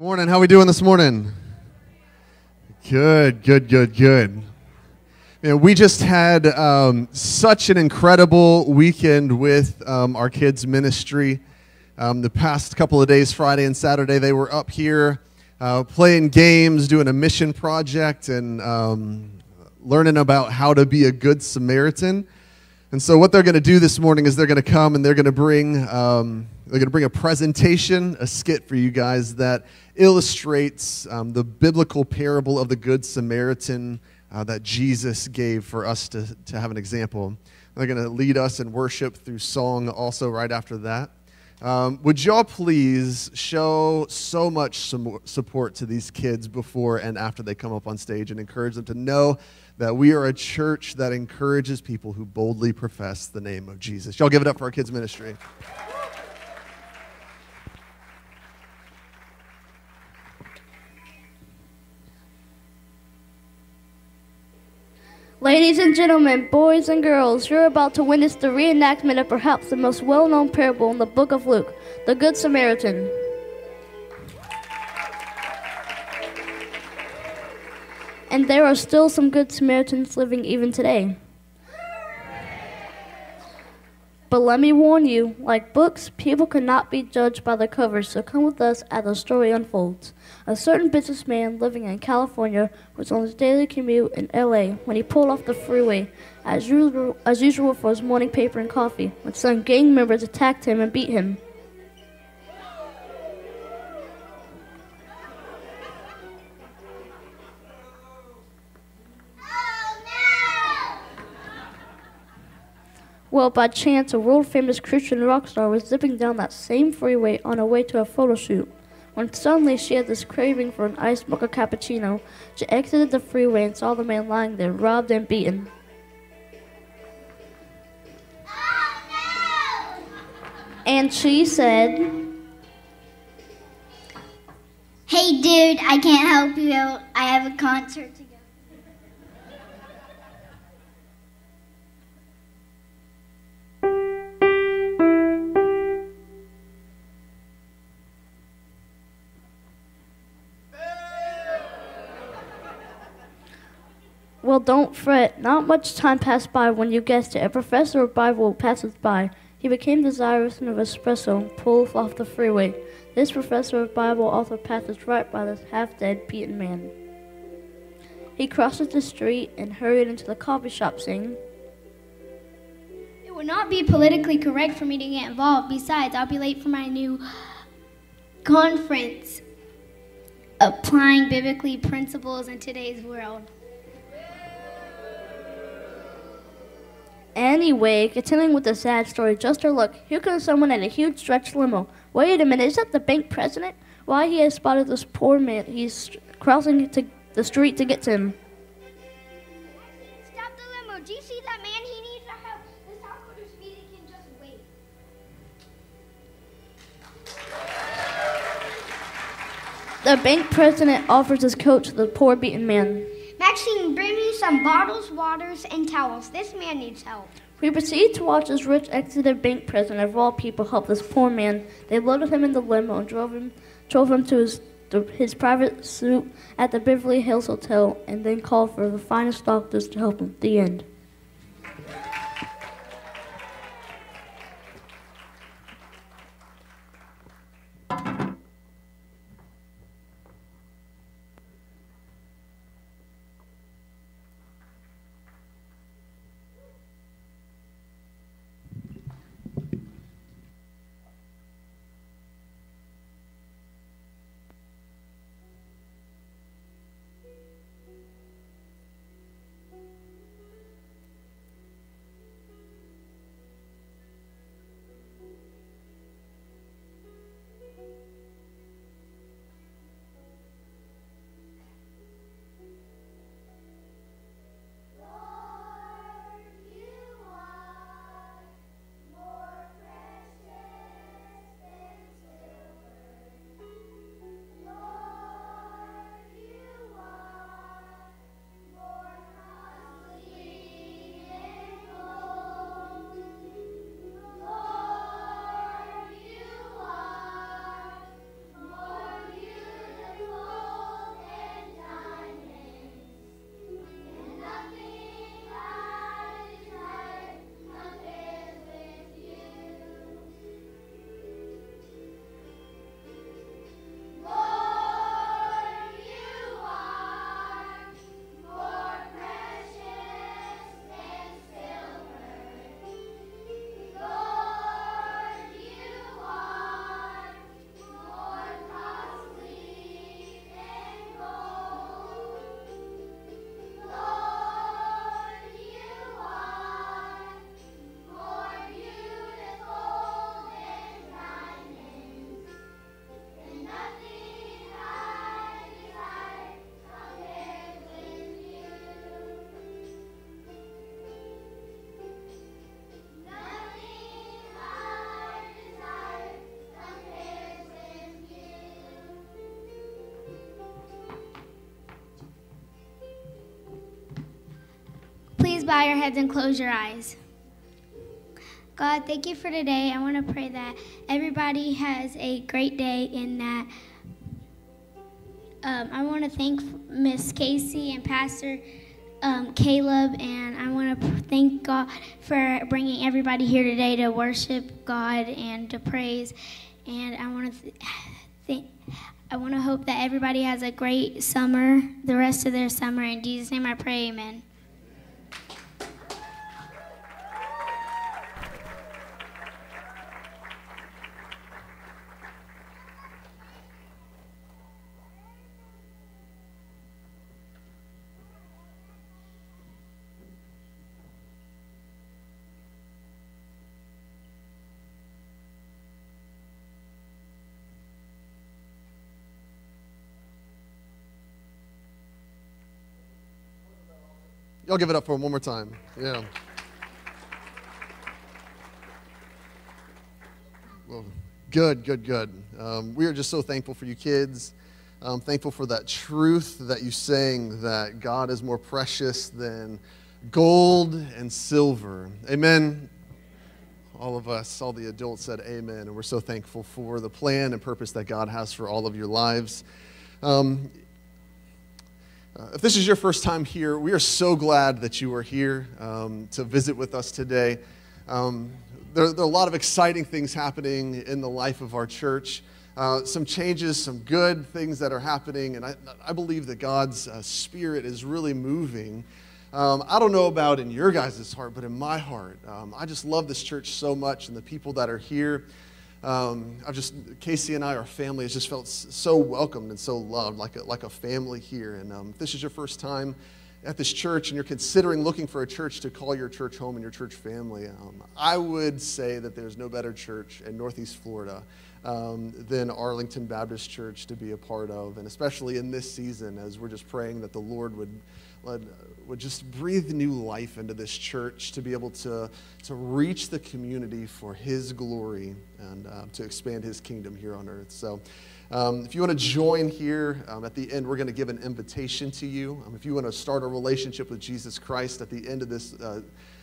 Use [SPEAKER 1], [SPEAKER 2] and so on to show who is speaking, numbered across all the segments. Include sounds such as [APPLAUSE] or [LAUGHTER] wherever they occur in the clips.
[SPEAKER 1] Morning. How we doing this morning? Good, good, good, good. You know, we just had um, such an incredible weekend with um, our kids' ministry. Um, the past couple of days, Friday and Saturday, they were up here uh, playing games, doing a mission project, and um, learning about how to be a good Samaritan. And so, what they're going to do this morning is they're going to come and they're going to bring um, they're going to bring a presentation, a skit for you guys that illustrates um, the biblical parable of the Good Samaritan uh, that Jesus gave for us to, to have an example. They're going to lead us in worship through song also right after that. Um, would y'all please show so much support to these kids before and after they come up on stage and encourage them to know that we are a church that encourages people who boldly profess the name of Jesus. Y'all give it up for our kids' ministry.
[SPEAKER 2] Ladies and gentlemen, boys and girls, you're about to witness the reenactment of perhaps the most well known parable in the book of Luke, the Good Samaritan. And there are still some Good Samaritans living even today. But let me warn you, like books, people cannot be judged by the cover, so come with us as the story unfolds. A certain businessman living in California was on his daily commute in LA when he pulled off the freeway, as usual, as usual for his morning paper and coffee, when some gang members attacked him and beat him. Well, by chance, a world famous Christian rock star was zipping down that same freeway on her way to a photo shoot. When suddenly she had this craving for an iced mocha cappuccino, she exited the freeway and saw the man lying there, robbed and beaten. And she said,
[SPEAKER 3] Hey dude, I can't help you out. I have a concert
[SPEAKER 2] Well, don't fret. Not much time passed by when you guessed it. A professor of Bible passes by. He became desirous of espresso, pulled off the freeway. This professor of Bible also passes right by this half-dead, beaten man. He crosses the street and hurried into the coffee shop, saying,
[SPEAKER 4] It would not be politically correct for me to get involved. Besides, I'll be late for my new conference, Applying Biblically Principles in Today's World.
[SPEAKER 2] Anyway, continuing with the sad story, just a look. Here comes someone in a huge stretch limo. Wait a minute, is that the bank president? Why, he has spotted this poor man. He's crossing to the street to get to him.
[SPEAKER 3] Stop the limo. Do you see that man? He needs our help. This awkward speedy can just wait.
[SPEAKER 2] The bank president offers his coat to the poor beaten man.
[SPEAKER 3] Maxine, bring me some bottles, waters, and towels. This man needs help.
[SPEAKER 2] We proceeded to watch this rich exited bank president of all people help this poor man. They loaded him in the limo and drove him, drove him to his, his private suite at the Beverly Hills Hotel, and then called for the finest doctors to help him. The end.
[SPEAKER 4] Bow your heads and close your eyes. God, thank you for today. I want to pray that everybody has a great day in that. Um, I want to thank Miss Casey and Pastor um, Caleb, and I want to thank God for bringing everybody here today to worship God and to praise. And I want to th- think. I want to hope that everybody has a great summer, the rest of their summer. In Jesus' name I pray, amen.
[SPEAKER 1] Y'all give it up for him one more time. Yeah. Well, good, good, good. Um, we are just so thankful for you kids. Thankful for that truth that you sang that God is more precious than gold and silver. Amen. All of us, all the adults said amen, and we're so thankful for the plan and purpose that God has for all of your lives. Um, uh, if this is your first time here, we are so glad that you are here um, to visit with us today. Um, there, there, are a lot of exciting things happening in the life of our church. Uh, some changes, some good things that are happening, and I, I believe that God's uh, Spirit is really moving. Um, I don't know about in your guys' heart, but in my heart, um, I just love this church so much and the people that are here. Um, I've just Casey and I, our family, has just felt so welcomed and so loved, like a, like a family here. And um, if this is your first time at this church and you're considering looking for a church to call your church home and your church family, um, I would say that there's no better church in Northeast Florida um, than Arlington Baptist Church to be a part of, and especially in this season as we're just praying that the Lord would would, would just breathe new life into this church to be able to, to reach the community for His glory and uh, to expand His kingdom here on earth. So, um, if you want to join here um, at the end, we're going to give an invitation to you. Um, if you want to start a relationship with Jesus Christ at the end of this. Uh,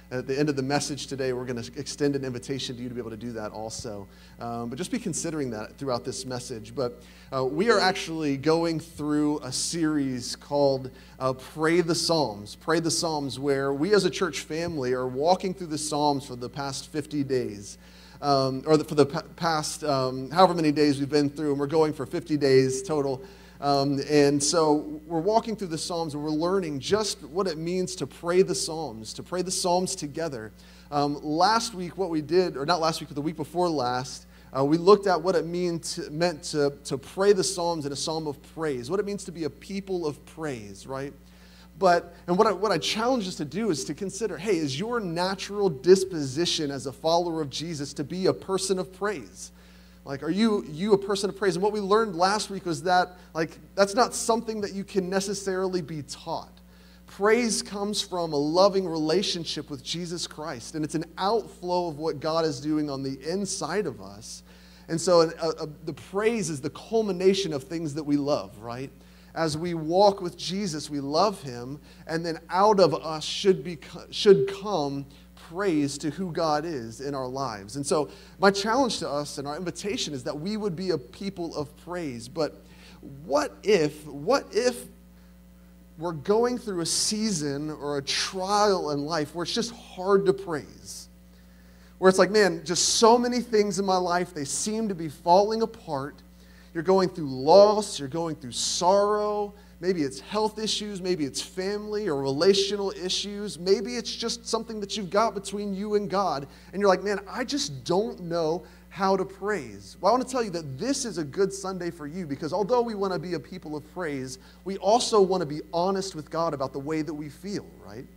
[SPEAKER 1] at the end of the message today, we're going to extend an invitation to you to be able to do that also. Um, but just be considering that throughout this message. But uh, we are actually going through a series called uh, Pray the Psalms. Pray the Psalms, where we as a church family are walking through the Psalms for the past 50 days. Um, or the, for the past um, however many days we've been through, and we're going for 50 days total. Um, and so we're walking through the Psalms and we're learning just what it means to pray the Psalms, to pray the Psalms together. Um, last week, what we did, or not last week, but the week before last, uh, we looked at what it to, meant to, to pray the Psalms in a psalm of praise, what it means to be a people of praise, right? But, and what I, what I challenge us to do is to consider hey, is your natural disposition as a follower of Jesus to be a person of praise? Like, are you, you a person of praise? And what we learned last week was that, like, that's not something that you can necessarily be taught. Praise comes from a loving relationship with Jesus Christ, and it's an outflow of what God is doing on the inside of us. And so the praise is the culmination of things that we love, right? As we walk with Jesus, we love him, and then out of us should, be, should come praise to who God is in our lives. And so, my challenge to us and our invitation is that we would be a people of praise. But what if, what if we're going through a season or a trial in life where it's just hard to praise? Where it's like, man, just so many things in my life, they seem to be falling apart. You're going through loss, you're going through sorrow, Maybe it's health issues, maybe it's family or relational issues, maybe it's just something that you've got between you and God. And you're like, man, I just don't know how to praise. Well, I want to tell you that this is a good Sunday for you because although we want to be a people of praise, we also want to be honest with God about the way that we feel, right?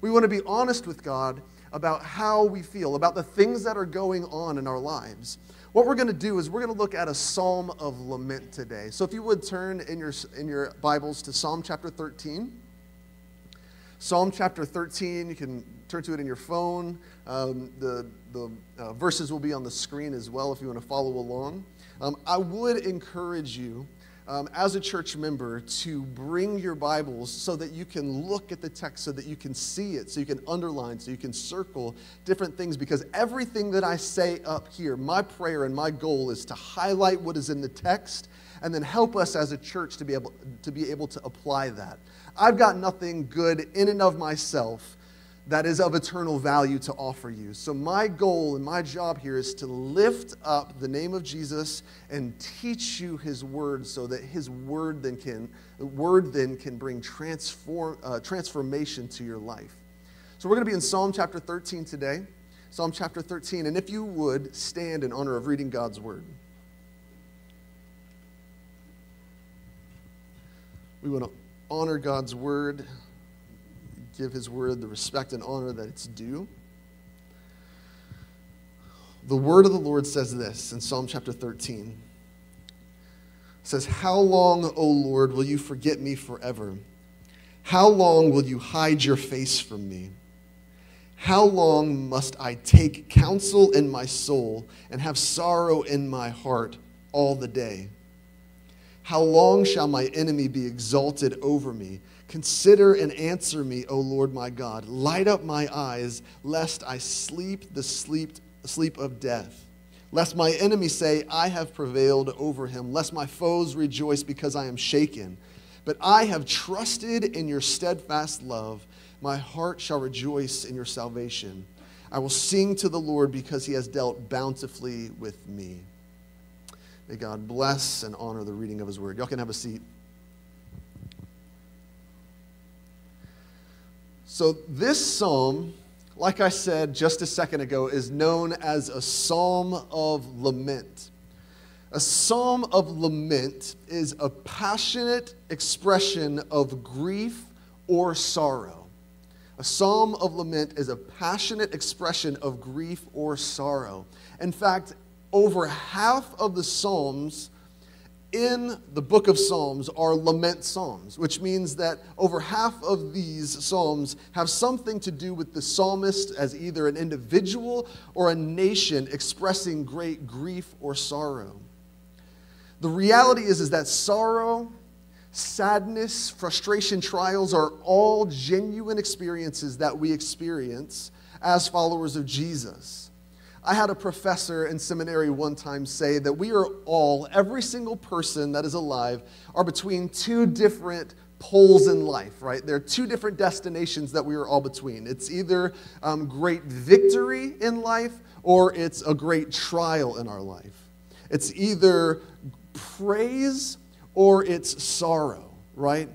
[SPEAKER 1] We want to be honest with God about how we feel, about the things that are going on in our lives. What we're going to do is we're going to look at a psalm of lament today. So if you would turn in your, in your Bibles to Psalm chapter 13. Psalm chapter 13, you can turn to it in your phone. Um, the the uh, verses will be on the screen as well if you want to follow along. Um, I would encourage you um, as a church member to bring your Bibles so that you can look at the text, so that you can see it, so you can underline, so you can circle different things. Because everything that I say up here, my prayer and my goal is to highlight what is in the text and then help us as a church to be able to, be able to apply that. I've got nothing good in and of myself that is of eternal value to offer you. So, my goal and my job here is to lift up the name of Jesus and teach you his word so that his word then can, word then can bring transform, uh, transformation to your life. So, we're going to be in Psalm chapter 13 today. Psalm chapter 13. And if you would stand in honor of reading God's word. We want to honor God's word give his word the respect and honor that it's due. The word of the Lord says this in Psalm chapter 13. It says, How long, O Lord, will you forget me forever? How long will you hide your face from me? How long must I take counsel in my soul and have sorrow in my heart all the day? How long shall my enemy be exalted over me? Consider and answer me, O Lord my God. Light up my eyes, lest I sleep the sleep, sleep of death. Lest my enemies say, I have prevailed over him. Lest my foes rejoice because I am shaken. But I have trusted in your steadfast love. My heart shall rejoice in your salvation. I will sing to the Lord because he has dealt bountifully with me. May God bless and honor the reading of his word. Y'all can have a seat. So, this psalm, like I said just a second ago, is known as a psalm of lament. A psalm of lament is a passionate expression of grief or sorrow. A psalm of lament is a passionate expression of grief or sorrow. In fact, over half of the psalms in the book of Psalms are lament psalms, which means that over half of these psalms have something to do with the psalmist as either an individual or a nation expressing great grief or sorrow. The reality is, is that sorrow, sadness, frustration, trials are all genuine experiences that we experience as followers of Jesus. I had a professor in seminary one time say that we are all, every single person that is alive, are between two different poles in life, right? There are two different destinations that we are all between. It's either um, great victory in life or it's a great trial in our life. It's either praise or it's sorrow, right?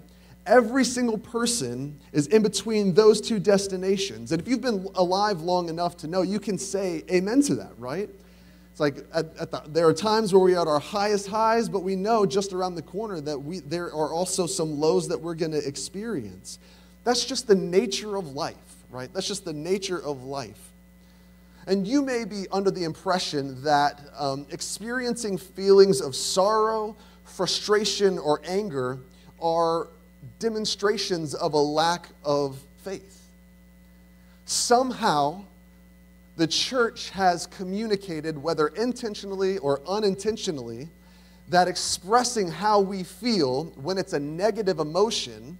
[SPEAKER 1] Every single person is in between those two destinations. And if you've been alive long enough to know, you can say amen to that, right? It's like at, at the, there are times where we are at our highest highs, but we know just around the corner that we, there are also some lows that we're going to experience. That's just the nature of life, right? That's just the nature of life. And you may be under the impression that um, experiencing feelings of sorrow, frustration, or anger are demonstrations of a lack of faith. Somehow, the church has communicated, whether intentionally or unintentionally, that expressing how we feel when it's a negative emotion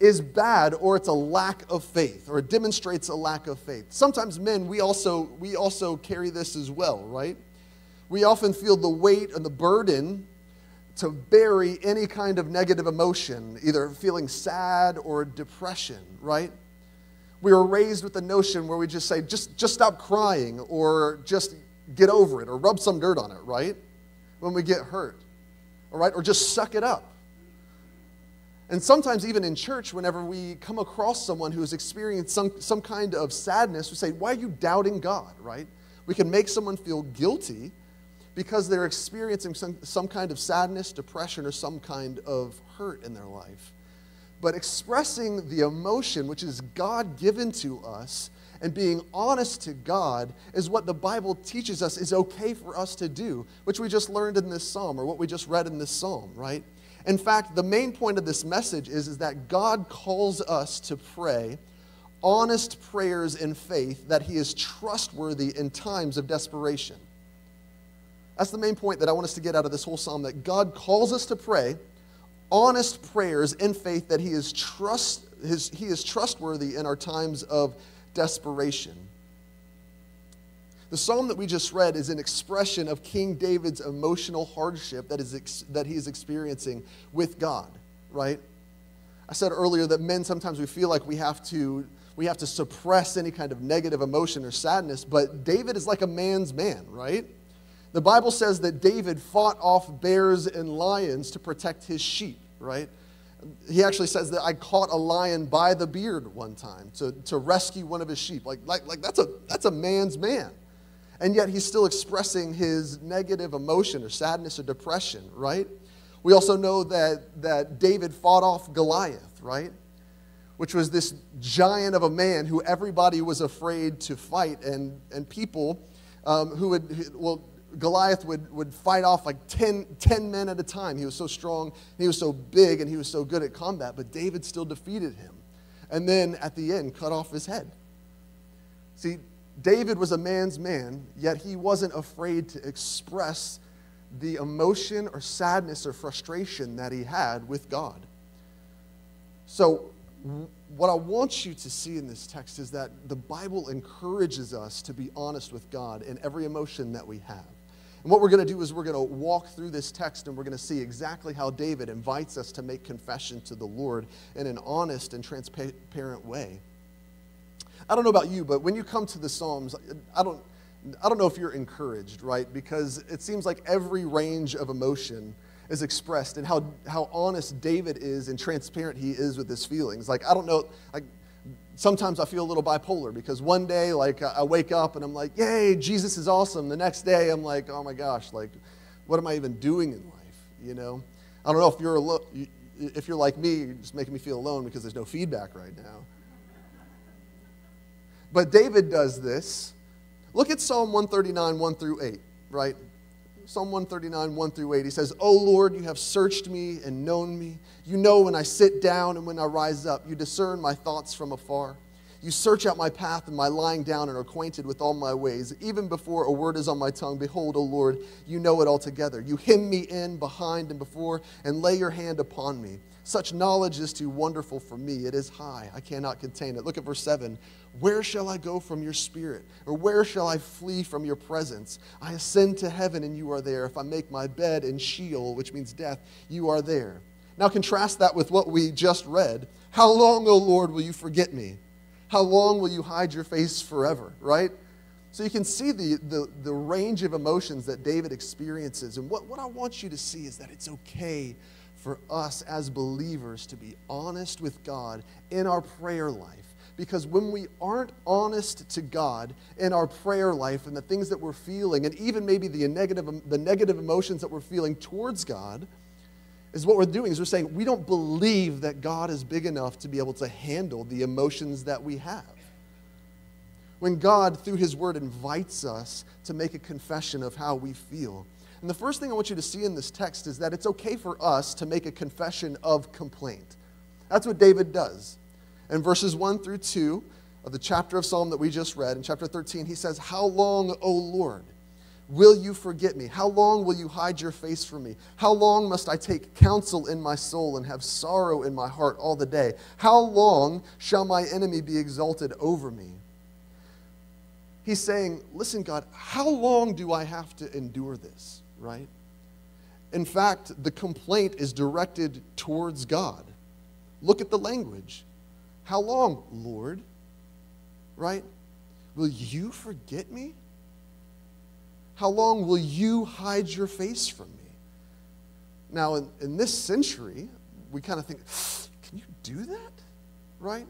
[SPEAKER 1] is bad or it's a lack of faith or it demonstrates a lack of faith. Sometimes men we also we also carry this as well, right? We often feel the weight and the burden to bury any kind of negative emotion, either feeling sad or depression, right? We were raised with the notion where we just say, just, just stop crying or just get over it or rub some dirt on it, right? When we get hurt, all right? Or just suck it up. And sometimes, even in church, whenever we come across someone who has experienced some, some kind of sadness, we say, Why are you doubting God, right? We can make someone feel guilty because they're experiencing some, some kind of sadness, depression, or some kind of hurt in their life. But expressing the emotion, which is God given to us, and being honest to God is what the Bible teaches us is okay for us to do, which we just learned in this psalm, or what we just read in this psalm, right? In fact, the main point of this message is, is that God calls us to pray honest prayers in faith that He is trustworthy in times of desperation. That's the main point that I want us to get out of this whole psalm that God calls us to pray honest prayers in faith that he is, trust, his, he is trustworthy in our times of desperation. The psalm that we just read is an expression of King David's emotional hardship that, is ex- that he is experiencing with God, right? I said earlier that men sometimes we feel like we have to we have to suppress any kind of negative emotion or sadness, but David is like a man's man, right? The Bible says that David fought off bears and lions to protect his sheep, right? He actually says that I caught a lion by the beard one time to, to rescue one of his sheep. Like, like, like that's, a, that's a man's man. And yet he's still expressing his negative emotion or sadness or depression, right? We also know that, that David fought off Goliath, right? Which was this giant of a man who everybody was afraid to fight, and, and people um, who would, well, Goliath would, would fight off like 10, 10 men at a time. He was so strong, he was so big, and he was so good at combat, but David still defeated him. And then at the end, cut off his head. See, David was a man's man, yet he wasn't afraid to express the emotion or sadness or frustration that he had with God. So, what I want you to see in this text is that the Bible encourages us to be honest with God in every emotion that we have. And what we're going to do is we're going to walk through this text and we're going to see exactly how David invites us to make confession to the Lord in an honest and transparent way. I don't know about you, but when you come to the Psalms, I don't, I don't know if you're encouraged, right? Because it seems like every range of emotion is expressed and how, how honest David is and transparent he is with his feelings. Like, I don't know, like, sometimes I feel a little bipolar because one day, like, I wake up and I'm like, yay, Jesus is awesome. The next day, I'm like, oh my gosh, like, what am I even doing in life? You know? I don't know if you're, alo- if you're like me, you're just making me feel alone because there's no feedback right now. But David does this. Look at Psalm 139, 1 through 8, right? Psalm 139, 1 through 8. He says, O Lord, you have searched me and known me. You know when I sit down and when I rise up. You discern my thoughts from afar. You search out my path and my lying down and are acquainted with all my ways. Even before a word is on my tongue, behold, O Lord, you know it altogether. You hem me in behind and before and lay your hand upon me. Such knowledge is too wonderful for me. It is high. I cannot contain it. Look at verse 7. Where shall I go from your spirit? Or where shall I flee from your presence? I ascend to heaven and you are there. If I make my bed in Sheol, which means death, you are there. Now contrast that with what we just read. How long, O Lord, will you forget me? How long will you hide your face forever? Right? So you can see the, the, the range of emotions that David experiences. And what, what I want you to see is that it's okay for us as believers to be honest with God in our prayer life. Because when we aren't honest to God in our prayer life and the things that we're feeling, and even maybe the negative, the negative emotions that we're feeling towards God, is what we're doing is we're saying we don't believe that God is big enough to be able to handle the emotions that we have. When God, through His Word, invites us to make a confession of how we feel. And the first thing I want you to see in this text is that it's okay for us to make a confession of complaint. That's what David does. In verses 1 through 2 of the chapter of Psalm that we just read, in chapter 13, he says, How long, O Lord, will you forget me? How long will you hide your face from me? How long must I take counsel in my soul and have sorrow in my heart all the day? How long shall my enemy be exalted over me? He's saying, Listen, God, how long do I have to endure this? Right? In fact, the complaint is directed towards God. Look at the language. How long, Lord? Right? Will you forget me? How long will you hide your face from me? Now, in, in this century, we kind of think, can you do that? Right?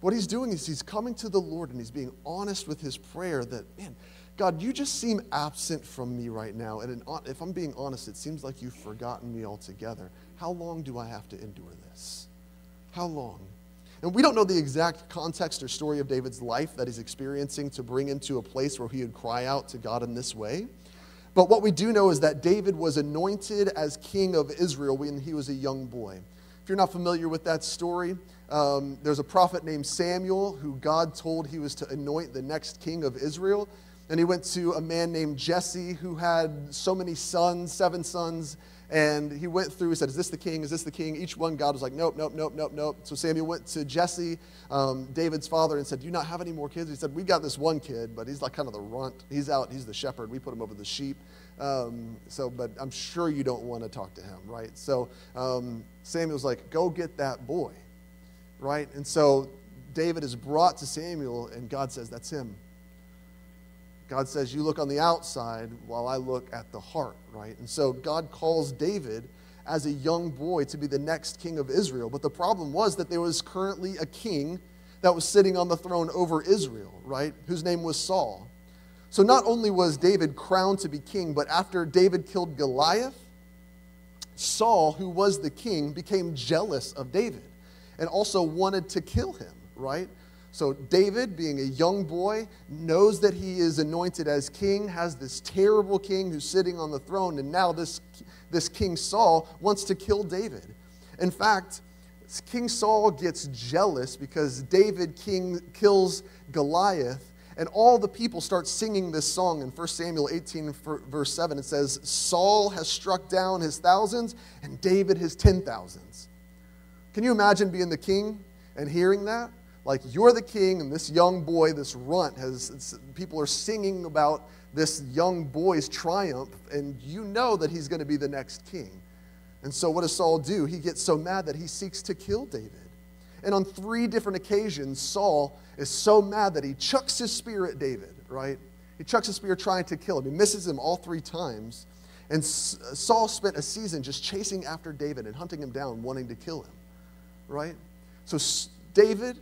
[SPEAKER 1] What he's doing is he's coming to the Lord and he's being honest with his prayer that, man, God, you just seem absent from me right now. And if I'm being honest, it seems like you've forgotten me altogether. How long do I have to endure this? How long? And we don't know the exact context or story of David's life that he's experiencing to bring him to a place where he would cry out to God in this way. But what we do know is that David was anointed as king of Israel when he was a young boy. If you're not familiar with that story, um, there's a prophet named Samuel who God told he was to anoint the next king of Israel. And he went to a man named Jesse who had so many sons, seven sons. And he went through, he said, Is this the king? Is this the king? Each one, God was like, Nope, nope, nope, nope, nope. So Samuel went to Jesse, um, David's father, and said, Do you not have any more kids? He said, We've got this one kid, but he's like kind of the runt. He's out, he's the shepherd. We put him over the sheep. Um, so, but I'm sure you don't want to talk to him, right? So um, Samuel's like, Go get that boy, right? And so David is brought to Samuel, and God says, That's him. God says, You look on the outside while I look at the heart, right? And so God calls David as a young boy to be the next king of Israel. But the problem was that there was currently a king that was sitting on the throne over Israel, right? Whose name was Saul. So not only was David crowned to be king, but after David killed Goliath, Saul, who was the king, became jealous of David and also wanted to kill him, right? So, David, being a young boy, knows that he is anointed as king, has this terrible king who's sitting on the throne, and now this, this King Saul wants to kill David. In fact, King Saul gets jealous because David king kills Goliath, and all the people start singing this song in 1 Samuel 18, verse 7. It says, Saul has struck down his thousands, and David his ten thousands. Can you imagine being the king and hearing that? Like you're the king and this young boy this runt has people are singing about this young boy's triumph and you know that he's going to be the next king. And so what does saul do? He gets so mad that he seeks to kill david. And on three different occasions saul is so mad that he chucks his spear at david right? He chucks his spear trying to kill him. He misses him all three times. And saul spent a season just chasing after david and hunting him down wanting to kill him right? So david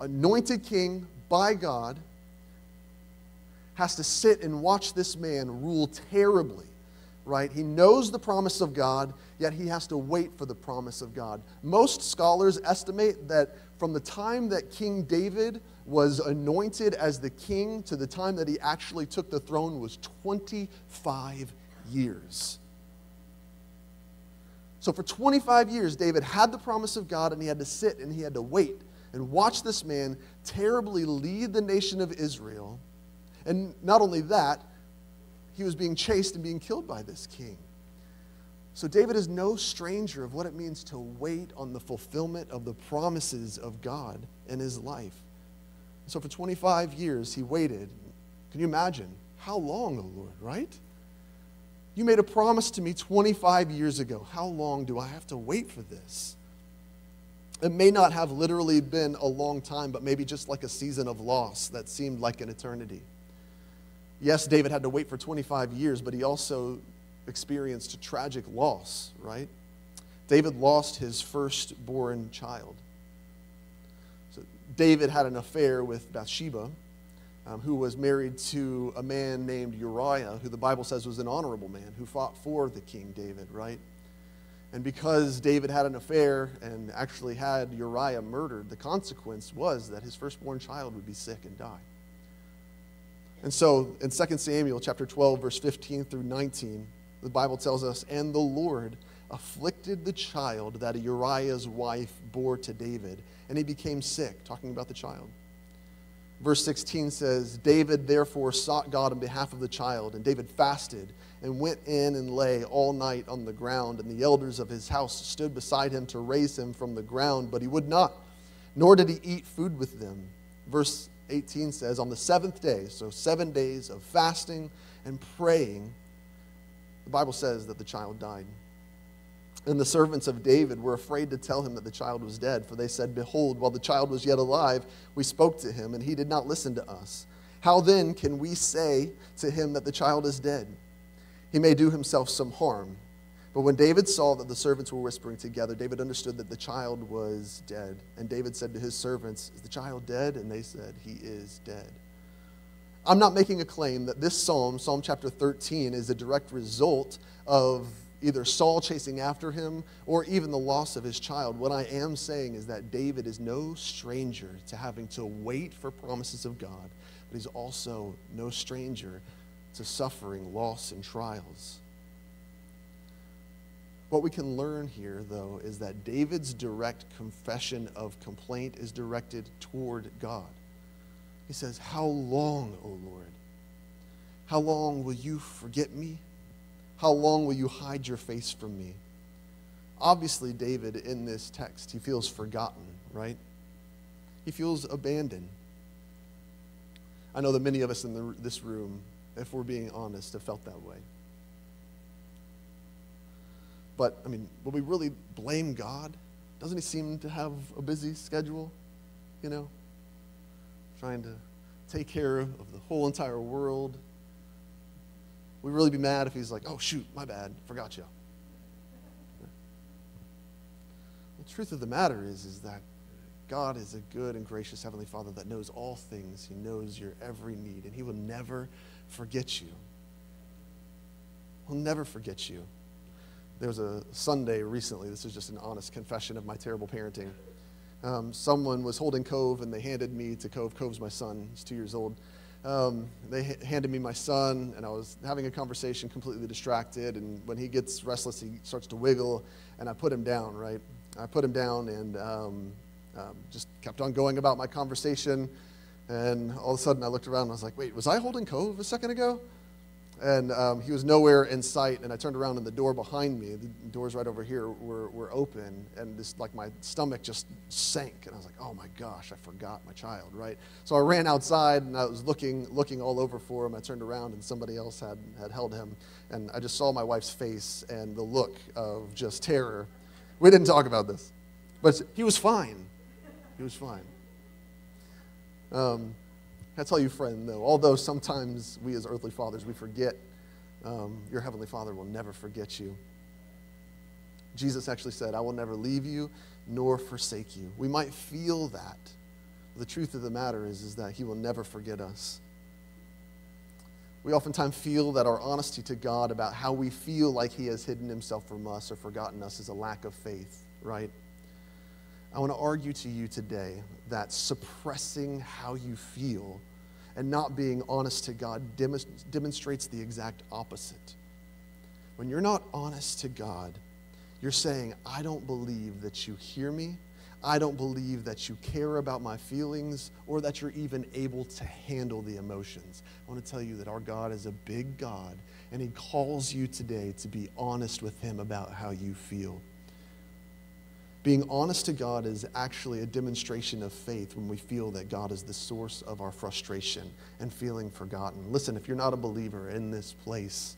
[SPEAKER 1] anointed king by God, has to sit and watch this man rule terribly, right? He knows the promise of God, yet he has to wait for the promise of God. Most scholars estimate that from the time that King David was anointed as the king to the time that he actually took the throne was 25 years. So, for 25 years, David had the promise of God and he had to sit and he had to wait and watch this man terribly lead the nation of Israel. And not only that, he was being chased and being killed by this king. So David is no stranger of what it means to wait on the fulfillment of the promises of God in his life. So for 25 years, he waited. Can you imagine? How long, O oh Lord, right? You made a promise to me 25 years ago. How long do I have to wait for this? It may not have literally been a long time, but maybe just like a season of loss that seemed like an eternity. Yes, David had to wait for 25 years, but he also experienced a tragic loss, right? David lost his firstborn child. So David had an affair with Bathsheba, um, who was married to a man named Uriah, who the Bible says was an honorable man, who fought for the king David, right? And because David had an affair and actually had Uriah murdered, the consequence was that his firstborn child would be sick and die. And so in 2 Samuel chapter 12 verse 15 through 19, the Bible tells us, "And the Lord afflicted the child that Uriah's wife bore to David, and he became sick," talking about the child. Verse 16 says, David therefore sought God on behalf of the child, and David fasted and went in and lay all night on the ground. And the elders of his house stood beside him to raise him from the ground, but he would not, nor did he eat food with them. Verse 18 says, On the seventh day, so seven days of fasting and praying, the Bible says that the child died. And the servants of David were afraid to tell him that the child was dead, for they said, Behold, while the child was yet alive, we spoke to him, and he did not listen to us. How then can we say to him that the child is dead? He may do himself some harm. But when David saw that the servants were whispering together, David understood that the child was dead. And David said to his servants, Is the child dead? And they said, He is dead. I'm not making a claim that this psalm, Psalm chapter 13, is a direct result of either Saul chasing after him or even the loss of his child. What I am saying is that David is no stranger to having to wait for promises of God, but he's also no stranger to suffering, loss, and trials. What we can learn here, though, is that David's direct confession of complaint is directed toward God. He says, How long, O Lord? How long will you forget me? How long will you hide your face from me? Obviously, David, in this text, he feels forgotten, right? He feels abandoned. I know that many of us in the, this room, if we're being honest, have felt that way. But, I mean, will we really blame God? Doesn't he seem to have a busy schedule? You know? Trying to take care of the whole entire world. We'd really be mad if he's like, oh, shoot, my bad, forgot you. The truth of the matter is, is that God is a good and gracious Heavenly Father that knows all things. He knows your every need, and He will never forget you. He'll never forget you. There was a Sunday recently, this is just an honest confession of my terrible parenting. Um, someone was holding Cove, and they handed me to Cove. Cove's my son, he's two years old. Um, they h- handed me my son, and I was having a conversation, completely distracted. And when he gets restless, he starts to wiggle, and I put him down, right? I put him down and um, um, just kept on going about my conversation. And all of a sudden, I looked around and I was like, wait, was I holding Cove a second ago? And um, he was nowhere in sight. And I turned around, and the door behind me, the doors right over here, were, were open. And this, like, my stomach just sank. And I was like, oh my gosh, I forgot my child, right? So I ran outside, and I was looking, looking all over for him. I turned around, and somebody else had, had held him. And I just saw my wife's face and the look of just terror. We didn't talk about this, but he was fine. He was fine. Um, I tell you, friend, though, although sometimes we as earthly fathers, we forget, um, your heavenly Father will never forget you. Jesus actually said, I will never leave you nor forsake you. We might feel that. The truth of the matter is, is that he will never forget us. We oftentimes feel that our honesty to God about how we feel like he has hidden himself from us or forgotten us is a lack of faith, right? I want to argue to you today that suppressing how you feel and not being honest to God demonstrates the exact opposite. When you're not honest to God, you're saying, I don't believe that you hear me. I don't believe that you care about my feelings or that you're even able to handle the emotions. I want to tell you that our God is a big God, and He calls you today to be honest with Him about how you feel. Being honest to God is actually a demonstration of faith when we feel that God is the source of our frustration and feeling forgotten. Listen, if you're not a believer in this place,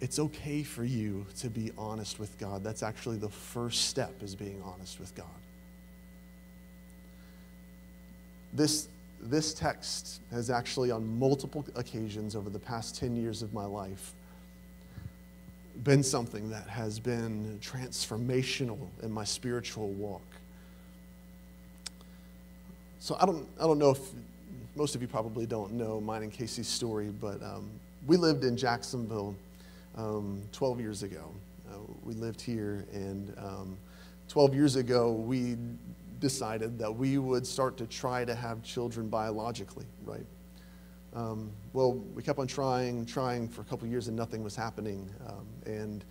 [SPEAKER 1] it's okay for you to be honest with God. That's actually the first step is being honest with God. This, this text has actually on multiple occasions over the past 10 years of my life been something that has been transformational in my spiritual walk. So I don't, I don't know if most of you probably don't know mine and Casey's story, but um, we lived in Jacksonville um, 12 years ago. Uh, we lived here, and um, 12 years ago, we decided that we would start to try to have children biologically, right? Um, well, we kept on trying, trying for a couple years, and nothing was happening. Um, and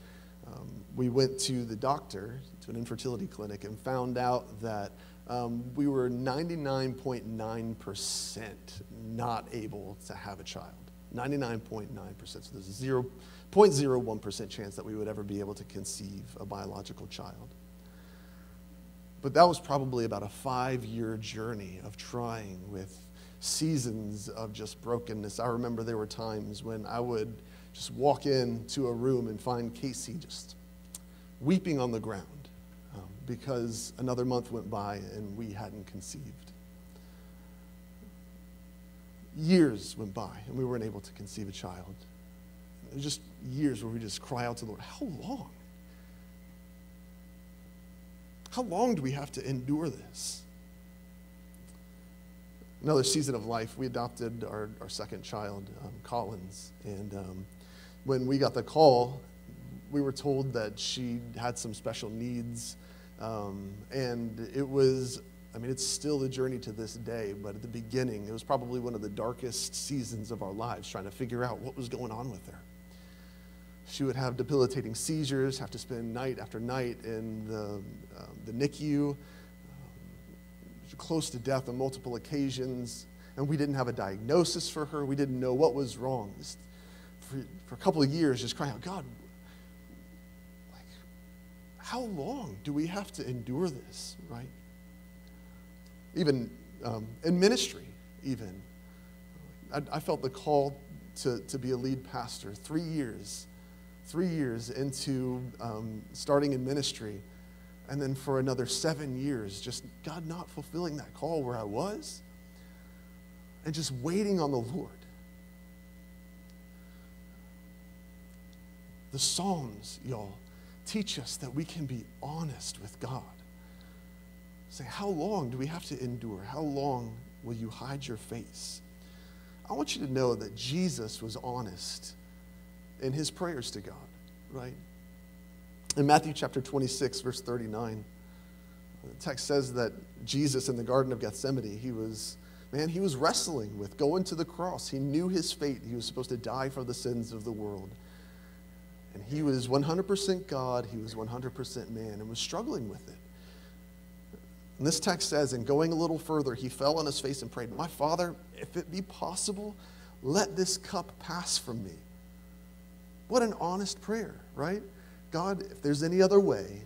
[SPEAKER 1] um, we went to the doctor, to an infertility clinic, and found out that um, we were 99.9% not able to have a child. 99.9%. So there's a 0.01% chance that we would ever be able to conceive a biological child. But that was probably about a five year journey of trying with seasons of just brokenness. I remember there were times when I would just walk into a room and find Casey just weeping on the ground um, because another month went by and we hadn't conceived. Years went by and we weren't able to conceive a child. Just years where we just cry out to the Lord, How long? How long do we have to endure this? Another season of life, we adopted our, our second child, um, Collins. And um, when we got the call, we were told that she had some special needs. Um, and it was, I mean, it's still a journey to this day, but at the beginning, it was probably one of the darkest seasons of our lives trying to figure out what was going on with her. She would have debilitating seizures, have to spend night after night in the, uh, the NICU close to death on multiple occasions. And we didn't have a diagnosis for her. We didn't know what was wrong. Just for, for a couple of years, just crying out, God, like, how long do we have to endure this, right? Even um, in ministry, even. I, I felt the call to, to be a lead pastor three years, three years into um, starting in ministry. And then for another seven years, just God not fulfilling that call where I was and just waiting on the Lord. The Psalms, y'all, teach us that we can be honest with God. Say, how long do we have to endure? How long will you hide your face? I want you to know that Jesus was honest in his prayers to God, right? In Matthew chapter 26, verse 39, the text says that Jesus in the Garden of Gethsemane, he was, man, he was wrestling with going to the cross. He knew his fate. He was supposed to die for the sins of the world. And he was 100% God, he was 100% man, and was struggling with it. And this text says, and going a little further, he fell on his face and prayed, My Father, if it be possible, let this cup pass from me. What an honest prayer, right? God, if there's any other way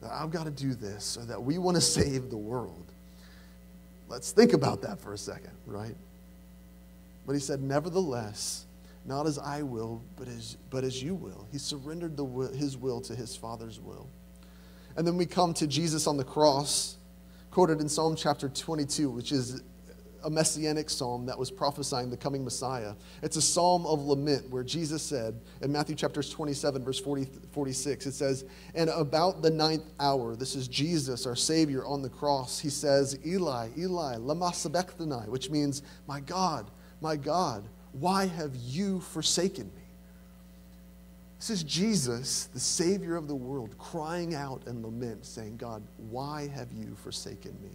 [SPEAKER 1] that I've got to do this or that we want to [LAUGHS] save the world, let's think about that for a second, right? But he said, Nevertheless, not as I will, but as, but as you will. He surrendered the, his will to his Father's will. And then we come to Jesus on the cross, quoted in Psalm chapter 22, which is a messianic psalm that was prophesying the coming Messiah. It's a psalm of lament where Jesus said in Matthew chapters 27, verse 40, 46, it says, And about the ninth hour, this is Jesus, our Savior, on the cross, he says, Eli, Eli, lama sabachthani, which means, My God, my God, why have you forsaken me? This is Jesus, the Savior of the world, crying out in lament, saying, God, why have you forsaken me?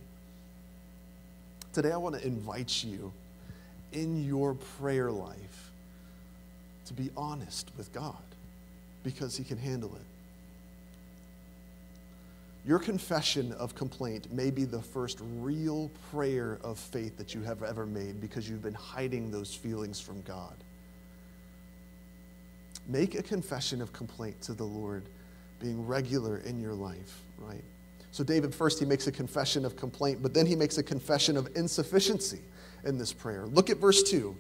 [SPEAKER 1] Today, I want to invite you in your prayer life to be honest with God because He can handle it. Your confession of complaint may be the first real prayer of faith that you have ever made because you've been hiding those feelings from God. Make a confession of complaint to the Lord, being regular in your life, right? So, David, first, he makes a confession of complaint, but then he makes a confession of insufficiency in this prayer. Look at verse 2.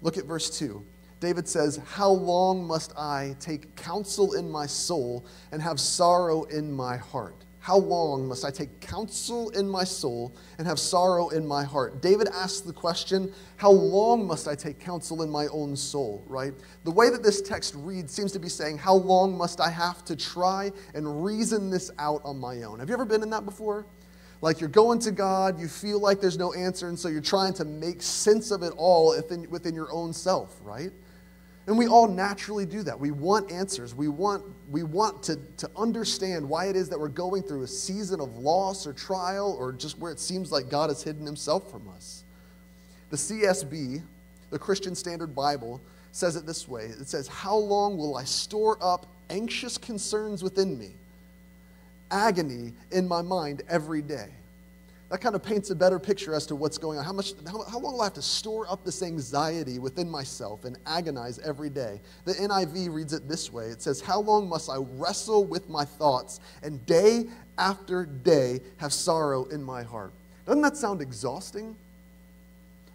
[SPEAKER 1] Look at verse 2. David says, How long must I take counsel in my soul and have sorrow in my heart? How long must I take counsel in my soul and have sorrow in my heart? David asks the question, How long must I take counsel in my own soul, right? The way that this text reads seems to be saying, How long must I have to try and reason this out on my own? Have you ever been in that before? Like you're going to God, you feel like there's no answer, and so you're trying to make sense of it all within, within your own self, right? And we all naturally do that. We want answers. We want, we want to, to understand why it is that we're going through a season of loss or trial or just where it seems like God has hidden himself from us. The CSB, the Christian Standard Bible, says it this way it says, How long will I store up anxious concerns within me, agony in my mind every day? That kind of paints a better picture as to what's going on. How, much, how, how, long will I have to store up this anxiety within myself and agonize every day? The NIV reads it this way it says, How long must I wrestle with my thoughts and day after day have sorrow in my heart? Doesn't that sound exhausting?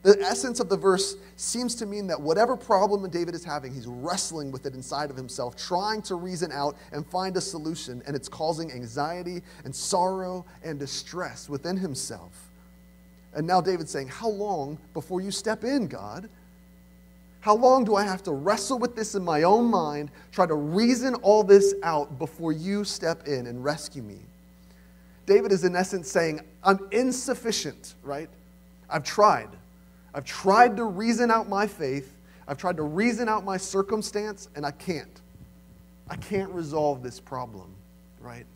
[SPEAKER 1] The essence of the verse seems to mean that whatever problem David is having, he's wrestling with it inside of himself, trying to reason out and find a solution, and it's causing anxiety and sorrow and distress within himself. And now David's saying, How long before you step in, God? How long do I have to wrestle with this in my own mind, try to reason all this out before you step in and rescue me? David is, in essence, saying, I'm insufficient, right? I've tried. I've tried to reason out my faith, I've tried to reason out my circumstance, and I can't. I can't resolve this problem, right?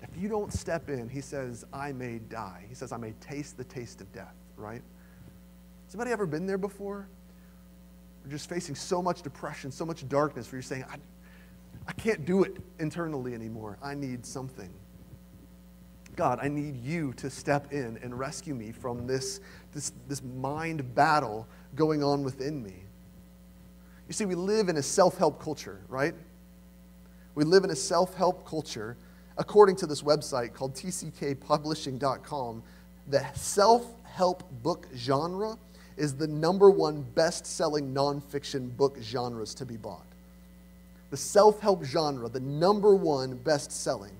[SPEAKER 1] If you don't step in, he says, I may die. He says, I may taste the taste of death, right? Has anybody ever been there before? You're just facing so much depression, so much darkness, where you're saying, I, I can't do it internally anymore. I need something. God, I need you to step in and rescue me from this, this, this mind battle going on within me. You see, we live in a self help culture, right? We live in a self help culture. According to this website called tckpublishing.com, the self help book genre is the number one best selling nonfiction book genres to be bought. The self help genre, the number one best selling.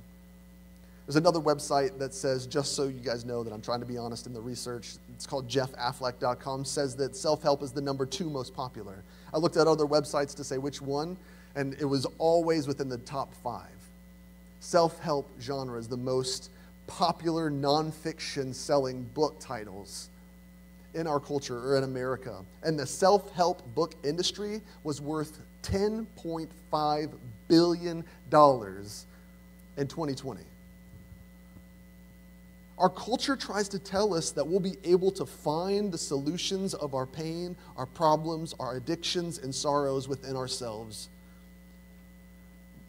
[SPEAKER 1] There's another website that says, just so you guys know that I'm trying to be honest in the research, it's called jeffaffleck.com, says that self help is the number two most popular. I looked at other websites to say which one, and it was always within the top five. Self help genre is the most popular nonfiction selling book titles in our culture or in America. And the self help book industry was worth $10.5 billion in 2020. Our culture tries to tell us that we'll be able to find the solutions of our pain, our problems, our addictions, and sorrows within ourselves.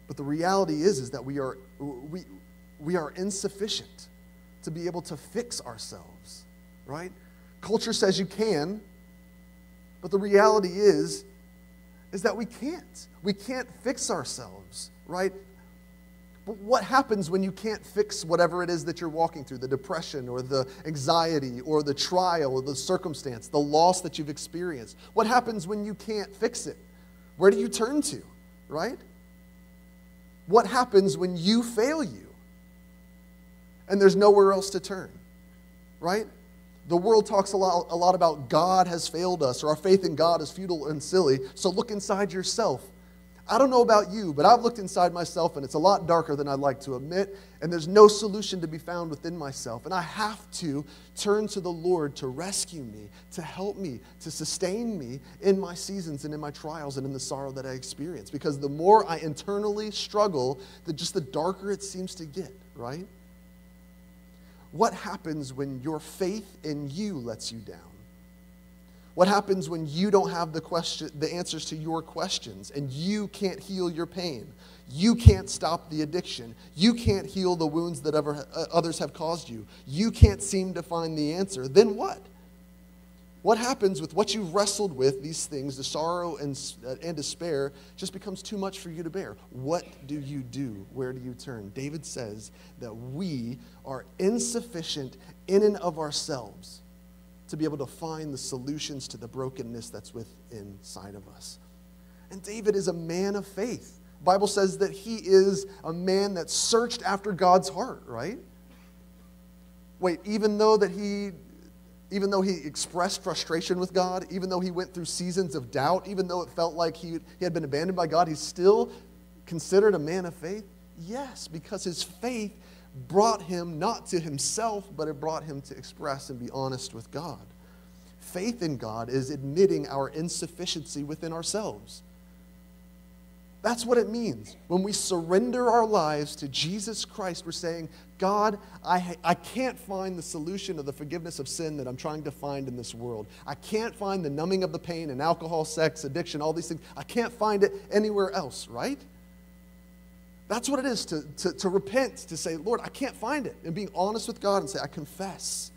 [SPEAKER 1] But the reality is, is that we are, we, we are insufficient to be able to fix ourselves, right? Culture says you can, but the reality is, is that we can't. We can't fix ourselves, right? But what happens when you can't fix whatever it is that you're walking through the depression or the anxiety or the trial or the circumstance, the loss that you've experienced? What happens when you can't fix it? Where do you turn to, right? What happens when you fail you and there's nowhere else to turn, right? The world talks a lot, a lot about God has failed us or our faith in God is futile and silly. So look inside yourself. I don't know about you, but I've looked inside myself and it's a lot darker than I'd like to admit, and there's no solution to be found within myself. And I have to turn to the Lord to rescue me, to help me, to sustain me in my seasons and in my trials and in the sorrow that I experience. Because the more I internally struggle, the just the darker it seems to get, right? What happens when your faith in you lets you down? What happens when you don't have the, question, the answers to your questions and you can't heal your pain? You can't stop the addiction. You can't heal the wounds that ever, uh, others have caused you. You can't seem to find the answer. Then what? What happens with what you've wrestled with, these things, the sorrow and, uh, and despair, just becomes too much for you to bear? What do you do? Where do you turn? David says that we are insufficient in and of ourselves to be able to find the solutions to the brokenness that's within inside of us. And David is a man of faith. The Bible says that he is a man that searched after God's heart, right? Wait, even though that he even though he expressed frustration with God, even though he went through seasons of doubt, even though it felt like he, he had been abandoned by God, he's still considered a man of faith? Yes, because his faith brought him not to himself, but it brought him to express and be honest with God. Faith in God is admitting our insufficiency within ourselves. That's what it means. When we surrender our lives to Jesus Christ, we're saying, God, I, I can't find the solution of the forgiveness of sin that I'm trying to find in this world. I can't find the numbing of the pain and alcohol, sex, addiction, all these things. I can't find it anywhere else, right? That's what it is to, to, to repent, to say, Lord, I can't find it, and being honest with God and say, I confess.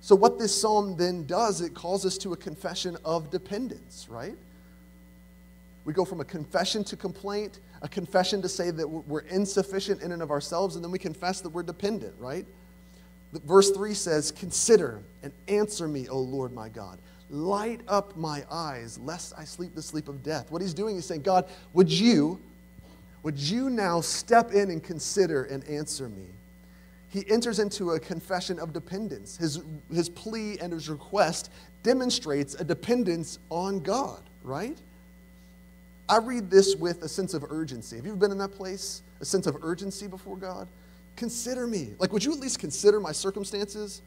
[SPEAKER 1] So, what this psalm then does, it calls us to a confession of dependence, right? We go from a confession to complaint, a confession to say that we're insufficient in and of ourselves, and then we confess that we're dependent, right? Verse 3 says, Consider and answer me, O Lord my God. Light up my eyes, lest I sleep the sleep of death. What he's doing is saying, God, would you would you now step in and consider and answer me? He enters into a confession of dependence. His, his plea and his request demonstrates a dependence on God, right? I read this with a sense of urgency. Have you ever been in that place? A sense of urgency before God? Consider me. Like, would you at least consider my circumstances?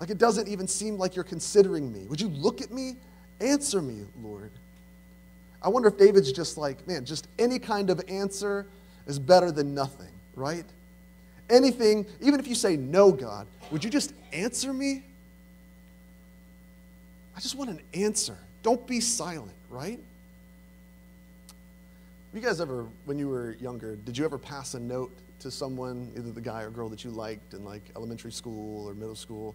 [SPEAKER 1] Like, it doesn't even seem like you're considering me. Would you look at me? Answer me, Lord. I wonder if David's just like, man, just any kind of answer is better than nothing, right? Anything, even if you say no, God, would you just answer me? I just want an answer. Don't be silent, right? You guys ever, when you were younger, did you ever pass a note to someone, either the guy or girl that you liked in like elementary school or middle school,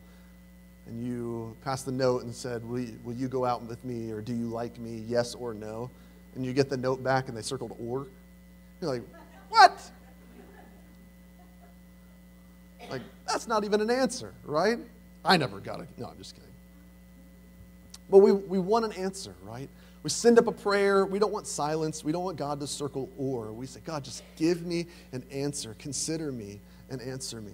[SPEAKER 1] and you passed the note and said, will you, will you go out with me or do you like me, yes or no? And you get the note back and they circled or? You're like, what? Like, that's not even an answer, right? I never got it. No, I'm just kidding. But we, we want an answer, right? We send up a prayer. We don't want silence. We don't want God to circle or. We say, God, just give me an answer. Consider me and answer me.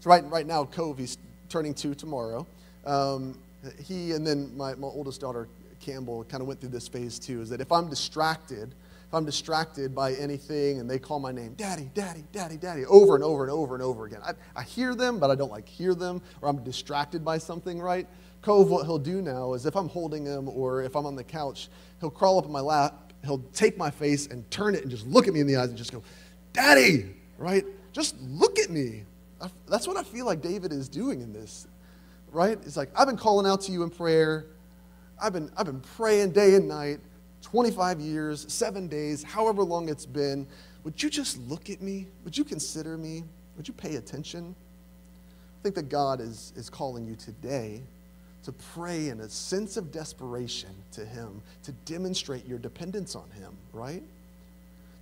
[SPEAKER 1] So right, right now, Cove, he's turning two tomorrow. Um, he and then my, my oldest daughter, Campbell, kind of went through this phase too, is that if I'm distracted, if I'm distracted by anything and they call my name, Daddy, Daddy, Daddy, Daddy, over and over and over and over again, I, I hear them, but I don't like hear them, or I'm distracted by something, right? Cove, what he'll do now is if I'm holding him or if I'm on the couch, he'll crawl up in my lap, he'll take my face and turn it and just look at me in the eyes and just go, Daddy, right? Just look at me. That's what I feel like David is doing in this, right? It's like, I've been calling out to you in prayer. I've been, I've been praying day and night, 25 years, seven days, however long it's been. Would you just look at me? Would you consider me? Would you pay attention? I think that God is, is calling you today to pray in a sense of desperation to Him, to demonstrate your dependence on Him, right?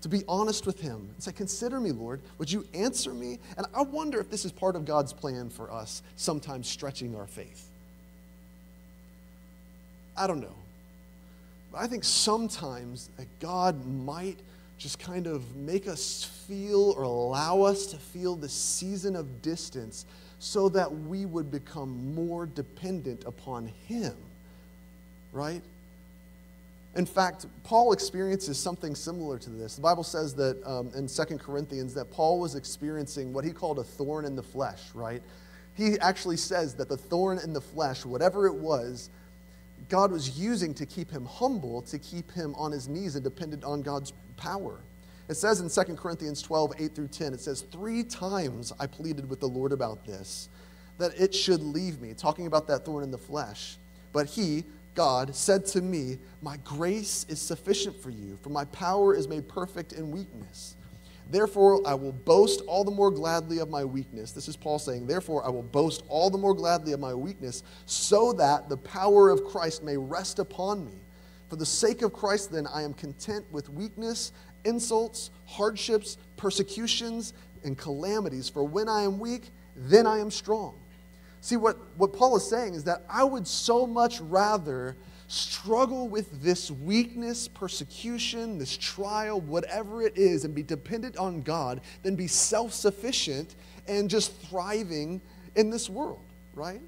[SPEAKER 1] To be honest with Him and say, Consider me, Lord. Would you answer me? And I wonder if this is part of God's plan for us, sometimes stretching our faith. I don't know. But I think sometimes that God might just kind of make us feel or allow us to feel the season of distance so that we would become more dependent upon Him, right? In fact, Paul experiences something similar to this. The Bible says that um, in 2 Corinthians that Paul was experiencing what he called a thorn in the flesh, right? He actually says that the thorn in the flesh, whatever it was, God was using to keep him humble, to keep him on his knees and dependent on God's power. It says in 2 Corinthians 12, 8 through 10, it says, Three times I pleaded with the Lord about this, that it should leave me, talking about that thorn in the flesh. But he, God, said to me, My grace is sufficient for you, for my power is made perfect in weakness. Therefore, I will boast all the more gladly of my weakness. This is Paul saying, Therefore, I will boast all the more gladly of my weakness, so that the power of Christ may rest upon me. For the sake of Christ, then, I am content with weakness insults, hardships, persecutions, and calamities. For when I am weak, then I am strong. See, what, what Paul is saying is that I would so much rather struggle with this weakness, persecution, this trial, whatever it is, and be dependent on God than be self sufficient and just thriving in this world, right?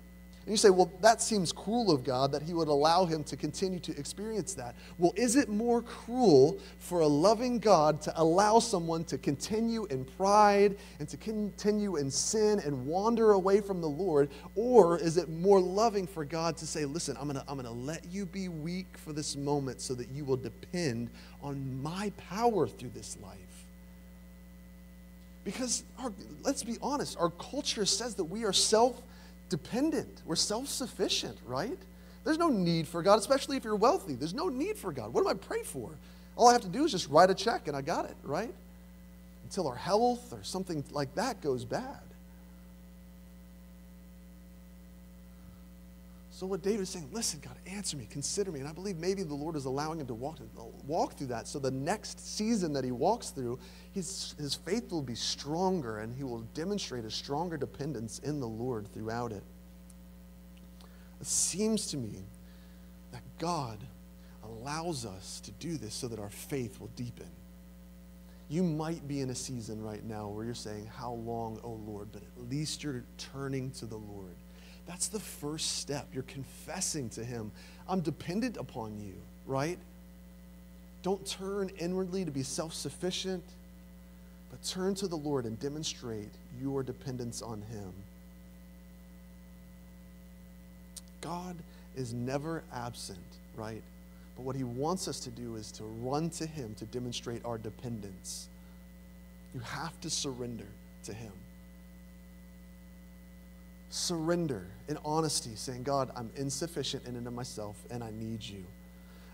[SPEAKER 1] And you say, well, that seems cruel of God that He would allow him to continue to experience that. Well, is it more cruel for a loving God to allow someone to continue in pride and to continue in sin and wander away from the Lord? Or is it more loving for God to say, listen, I'm going to I'm going to let you be weak for this moment so that you will depend on my power through this life? Because our, let's be honest, our culture says that we are self dependent. We're self sufficient, right? There's no need for God, especially if you're wealthy. There's no need for God. What do I pray for? All I have to do is just write a check and I got it, right? Until our health or something like that goes bad. So what David is saying, listen, God, answer me, consider me. And I believe maybe the Lord is allowing him to walk, walk through that. So the next season that he walks through, his, his faith will be stronger and he will demonstrate a stronger dependence in the Lord throughout it. It seems to me that God allows us to do this so that our faith will deepen. You might be in a season right now where you're saying, How long, O Lord? But at least you're turning to the Lord. That's the first step. You're confessing to Him, I'm dependent upon you, right? Don't turn inwardly to be self sufficient, but turn to the Lord and demonstrate your dependence on Him. God is never absent, right? But what He wants us to do is to run to Him to demonstrate our dependence. You have to surrender to Him surrender in honesty, saying, God, I'm insufficient in and of myself and I need you.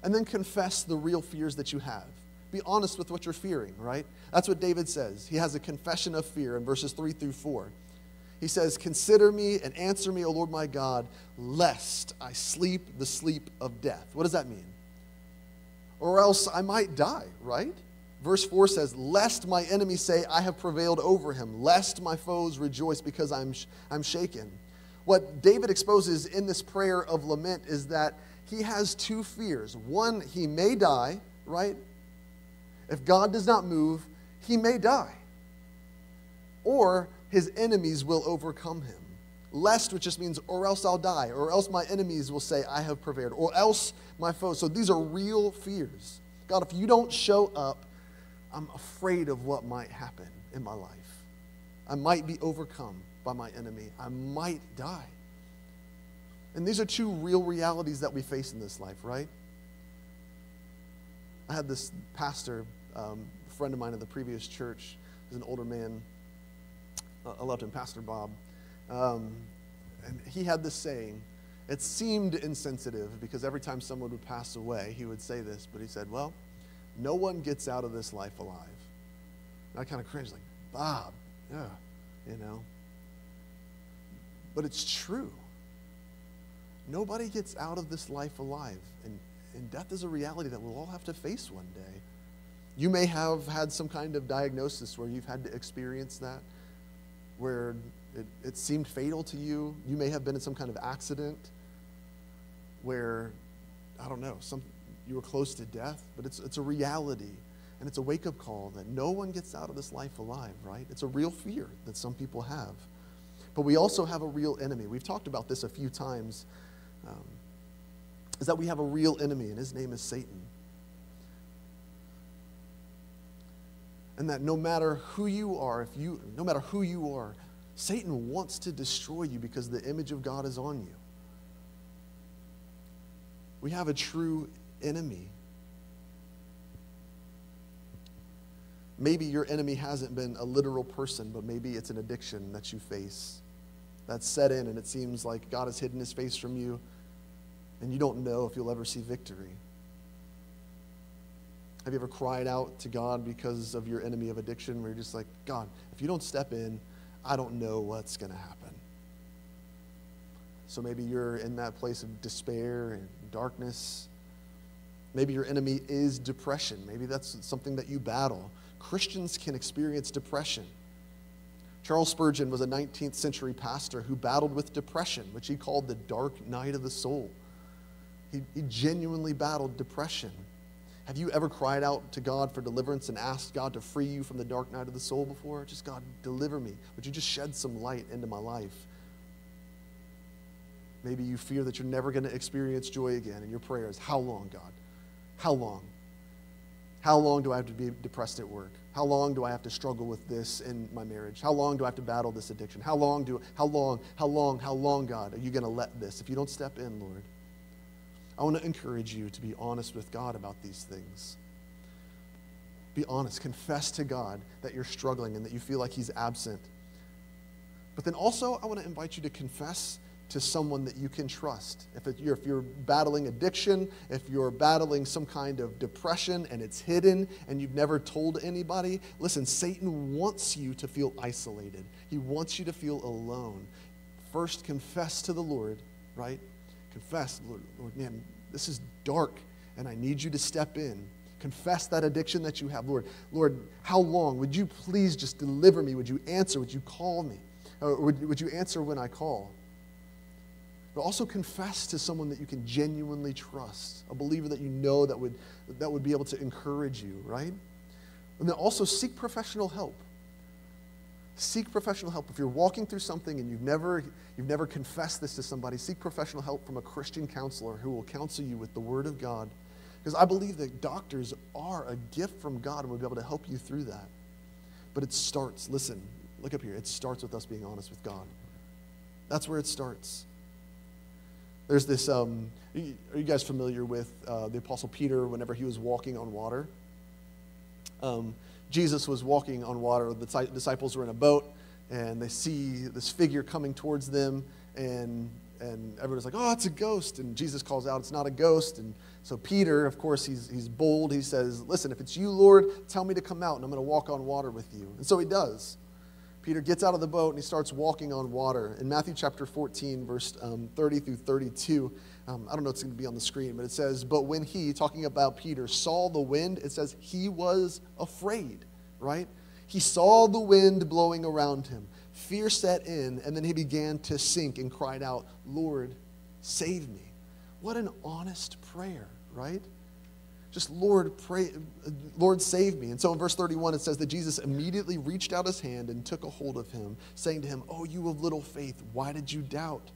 [SPEAKER 1] And then confess the real fears that you have. Be honest with what you're fearing, right? That's what David says. He has a confession of fear in verses 3 through 4. He says, Consider me and answer me, O Lord my God, lest I sleep the sleep of death. What does that mean? Or else I might die, right? Verse 4 says, Lest my enemies say, I have prevailed over him, lest my foes rejoice because I'm, I'm shaken. What David exposes in this prayer of lament is that he has two fears. One, he may die, right? If God does not move, he may die. Or his enemies will overcome him. Lest, which just means, or else I'll die, or else my enemies will say, I have prevailed, or else my foes. So these are real fears. God, if you don't show up, I'm afraid of what might happen in my life. I might be overcome by my enemy. I might die. And these are two real realities that we face in this life, right? I had this pastor, um, a friend of mine in the previous church, he's an older man. Uh, I loved him, Pastor Bob. Um, and he had this saying. It seemed insensitive because every time someone would pass away, he would say this, but he said, Well, no one gets out of this life alive. And I kind of cringed, like, Bob, yeah, you know. But it's true. Nobody gets out of this life alive. And, and death is a reality that we'll all have to face one day. You may have had some kind of diagnosis where you've had to experience that, where it, it seemed fatal to you. You may have been in some kind of accident where, I don't know, some, you were close to death, but it's, it's a reality. And it's a wake up call that no one gets out of this life alive, right? It's a real fear that some people have. But we also have a real enemy. We've talked about this a few times. Um, is that we have a real enemy, and his name is Satan. And that no matter who you are, if you, no matter who you are, Satan wants to destroy you because the image of God is on you. We have a true enemy. Maybe your enemy hasn't been a literal person, but maybe it's an addiction that you face that's set in, and it seems like God has hidden his face from you, and you don't know if you'll ever see victory. Have you ever cried out to God because of your enemy of addiction, where you're just like, God, if you don't step in, I don't know what's going to happen? So maybe you're in that place of despair and darkness. Maybe your enemy is depression. Maybe that's something that you battle. Christians can experience depression. Charles Spurgeon was a 19th century pastor who battled with depression, which he called the dark night of the soul. He, he genuinely battled depression. Have you ever cried out to God for deliverance and asked God to free you from the dark night of the soul before? Just, God, deliver me. Would you just shed some light into my life? Maybe you fear that you're never going to experience joy again, and your prayer is, How long, God? How long? How long do I have to be depressed at work? How long do I have to struggle with this in my marriage? How long do I have to battle this addiction? How long do how long, how long, how long, God, are you going to let this if you don't step in, Lord? I want to encourage you to be honest with God about these things. Be honest, confess to God that you're struggling and that you feel like he's absent. But then also I want to invite you to confess to someone that you can trust. If, it, you're, if you're battling addiction, if you're battling some kind of depression and it's hidden and you've never told anybody, listen, Satan wants you to feel isolated. He wants you to feel alone. First, confess to the Lord, right? Confess, Lord, Lord man, this is dark and I need you to step in. Confess that addiction that you have. Lord, Lord, how long? Would you please just deliver me? Would you answer? Would you call me? Or would, would you answer when I call? But also confess to someone that you can genuinely trust, a believer that you know that would, that would be able to encourage you, right? And then also seek professional help. Seek professional help. If you're walking through something and you've never, you've never confessed this to somebody, seek professional help from a Christian counselor who will counsel you with the Word of God. Because I believe that doctors are a gift from God and will be able to help you through that. But it starts, listen, look up here, it starts with us being honest with God. That's where it starts. There's this, um, are you guys familiar with uh, the Apostle Peter whenever he was walking on water? Um, Jesus was walking on water. The disciples were in a boat, and they see this figure coming towards them, and and everybody's like, oh, it's a ghost. And Jesus calls out, it's not a ghost. And so Peter, of course, he's, he's bold. He says, listen, if it's you, Lord, tell me to come out and I'm going to walk on water with you. And so he does. Peter gets out of the boat and he starts walking on water. In Matthew chapter 14, verse um, 30 through 32, um, I don't know if it's going to be on the screen, but it says, But when he, talking about Peter, saw the wind, it says he was afraid, right? He saw the wind blowing around him. Fear set in, and then he began to sink and cried out, Lord, save me. What an honest prayer, right? Just Lord, pray, Lord, save me. And so in verse 31, it says that Jesus immediately reached out his hand and took a hold of him, saying to him, Oh, you of little faith, why did you doubt?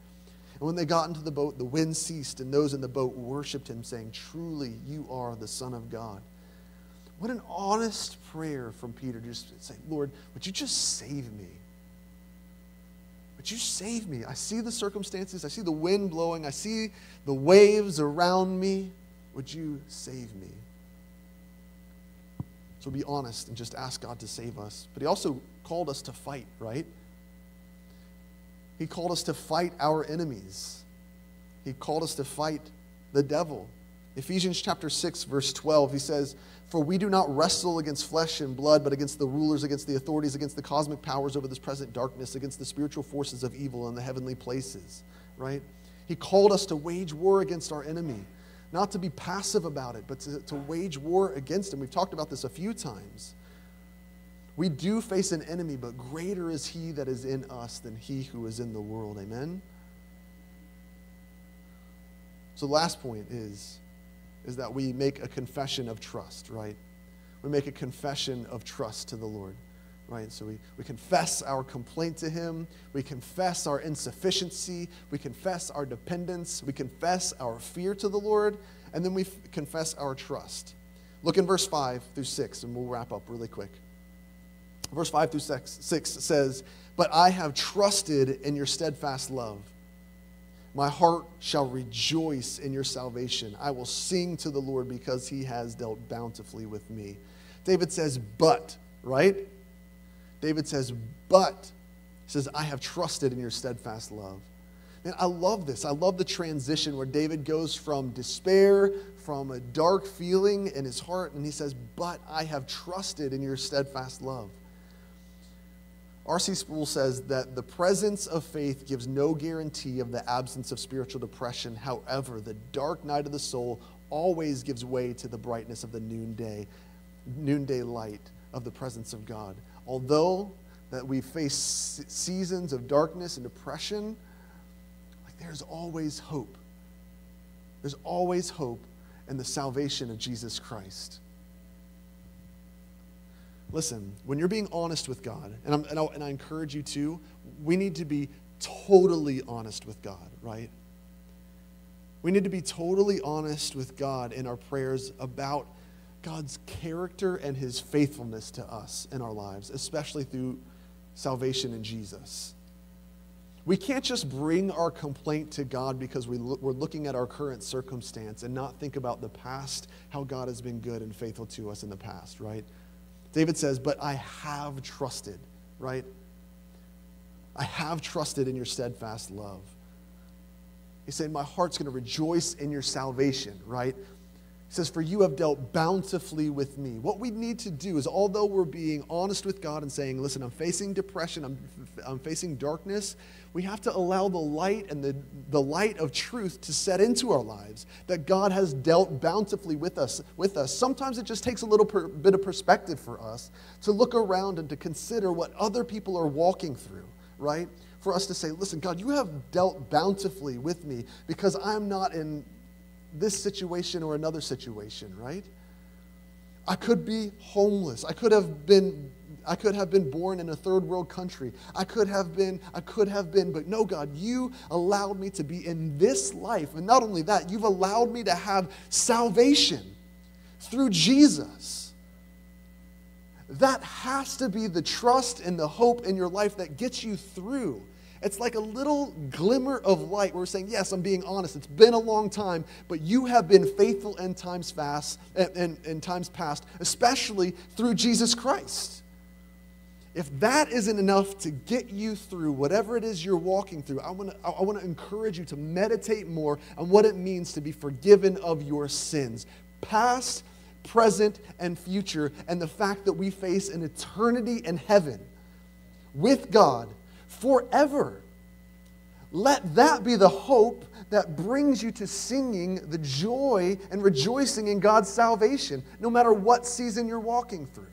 [SPEAKER 1] And when they got into the boat, the wind ceased, and those in the boat worshiped him, saying, Truly, you are the Son of God. What an honest prayer from Peter, just say, Lord, would you just save me? Would you save me? I see the circumstances, I see the wind blowing, I see the waves around me. Would you save me? So be honest and just ask God to save us. But He also called us to fight, right? He called us to fight our enemies. He called us to fight the devil. Ephesians chapter 6 verse 12 he says, "For we do not wrestle against flesh and blood, but against the rulers, against the authorities, against the cosmic powers over this present darkness, against the spiritual forces of evil in the heavenly places." Right? He called us to wage war against our enemy, not to be passive about it, but to, to wage war against him. We've talked about this a few times. We do face an enemy, but greater is he that is in us than he who is in the world. Amen? So the last point is, is that we make a confession of trust, right? We make a confession of trust to the Lord, right? So we, we confess our complaint to him. We confess our insufficiency. We confess our dependence. We confess our fear to the Lord. And then we confess our trust. Look in verse 5 through 6, and we'll wrap up really quick. Verse 5 through 6, 6 says, But I have trusted in your steadfast love. My heart shall rejoice in your salvation. I will sing to the Lord because he has dealt bountifully with me. David says, But, right? David says, But. He says, I have trusted in your steadfast love. And I love this. I love the transition where David goes from despair, from a dark feeling in his heart, and he says, But I have trusted in your steadfast love. R.C. Sproul says that the presence of faith gives no guarantee of the absence of spiritual depression. However, the dark night of the soul always gives way to the brightness of the noonday, noonday light of the presence of God. Although that we face seasons of darkness and depression, like there's always hope. There's always hope in the salvation of Jesus Christ. Listen, when you're being honest with God, and, and, and, I encourage you to, we need to be totally honest with God, right? We need to be totally honest with God in our prayers about God's character and his faithfulness to us in our lives, especially through salvation in Jesus. We can't just bring our complaint to God because we we're looking at our current circumstance and not think about the past, how God has been good and faithful to us in the past, right? David says, But I have trusted, right? I have trusted in your steadfast love. He's saying, My heart's going to rejoice in your salvation, right? He says, For you have dealt bountifully with me. What we need to do is, although we're being honest with God and saying, Listen, I'm facing depression, I'm, I'm facing darkness, we have to allow the light and the, the light of truth to set into our lives that God has dealt bountifully with us. With us. Sometimes it just takes a little per, bit of perspective for us to look around and to consider what other people are walking through, right? For us to say, Listen, God, you have dealt bountifully with me because I'm not in this situation or another situation, right? I could be homeless. I could have been I could have been born in a third world country. I could have been, I could have been, but no, God, you allowed me to be in this life. And not only that, you've allowed me to have salvation through Jesus. That has to be the trust and the hope in your life that gets you through it's like a little glimmer of light where we're saying, Yes, I'm being honest. It's been a long time, but you have been faithful in times fast and in times past, especially through Jesus Christ. if that isn't enough to get you through whatever it is you're walking through, I want to I want to encourage you to meditate more on what it means to be forgiven of your sins, past, present, and future, and the fact that we face an eternity in heaven with God forever. Let that be the hope that brings you to singing the joy and rejoicing in God's salvation, no matter what season you're walking through.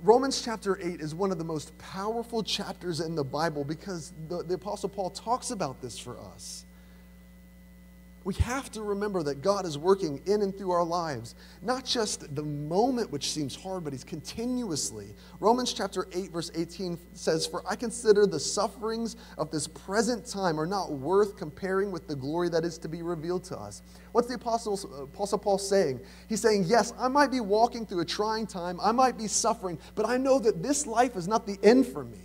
[SPEAKER 1] Romans chapter 8 is one of the most powerful chapters in the Bible because the, the Apostle Paul talks about this for us we have to remember that God is working in and through our lives, not just the moment which seems hard, but He's continuously. Romans chapter 8, verse 18 says, For I consider the sufferings of this present time are not worth comparing with the glory that is to be revealed to us. What's the Apostle, uh, Apostle Paul saying? He's saying, Yes, I might be walking through a trying time, I might be suffering, but I know that this life is not the end for me.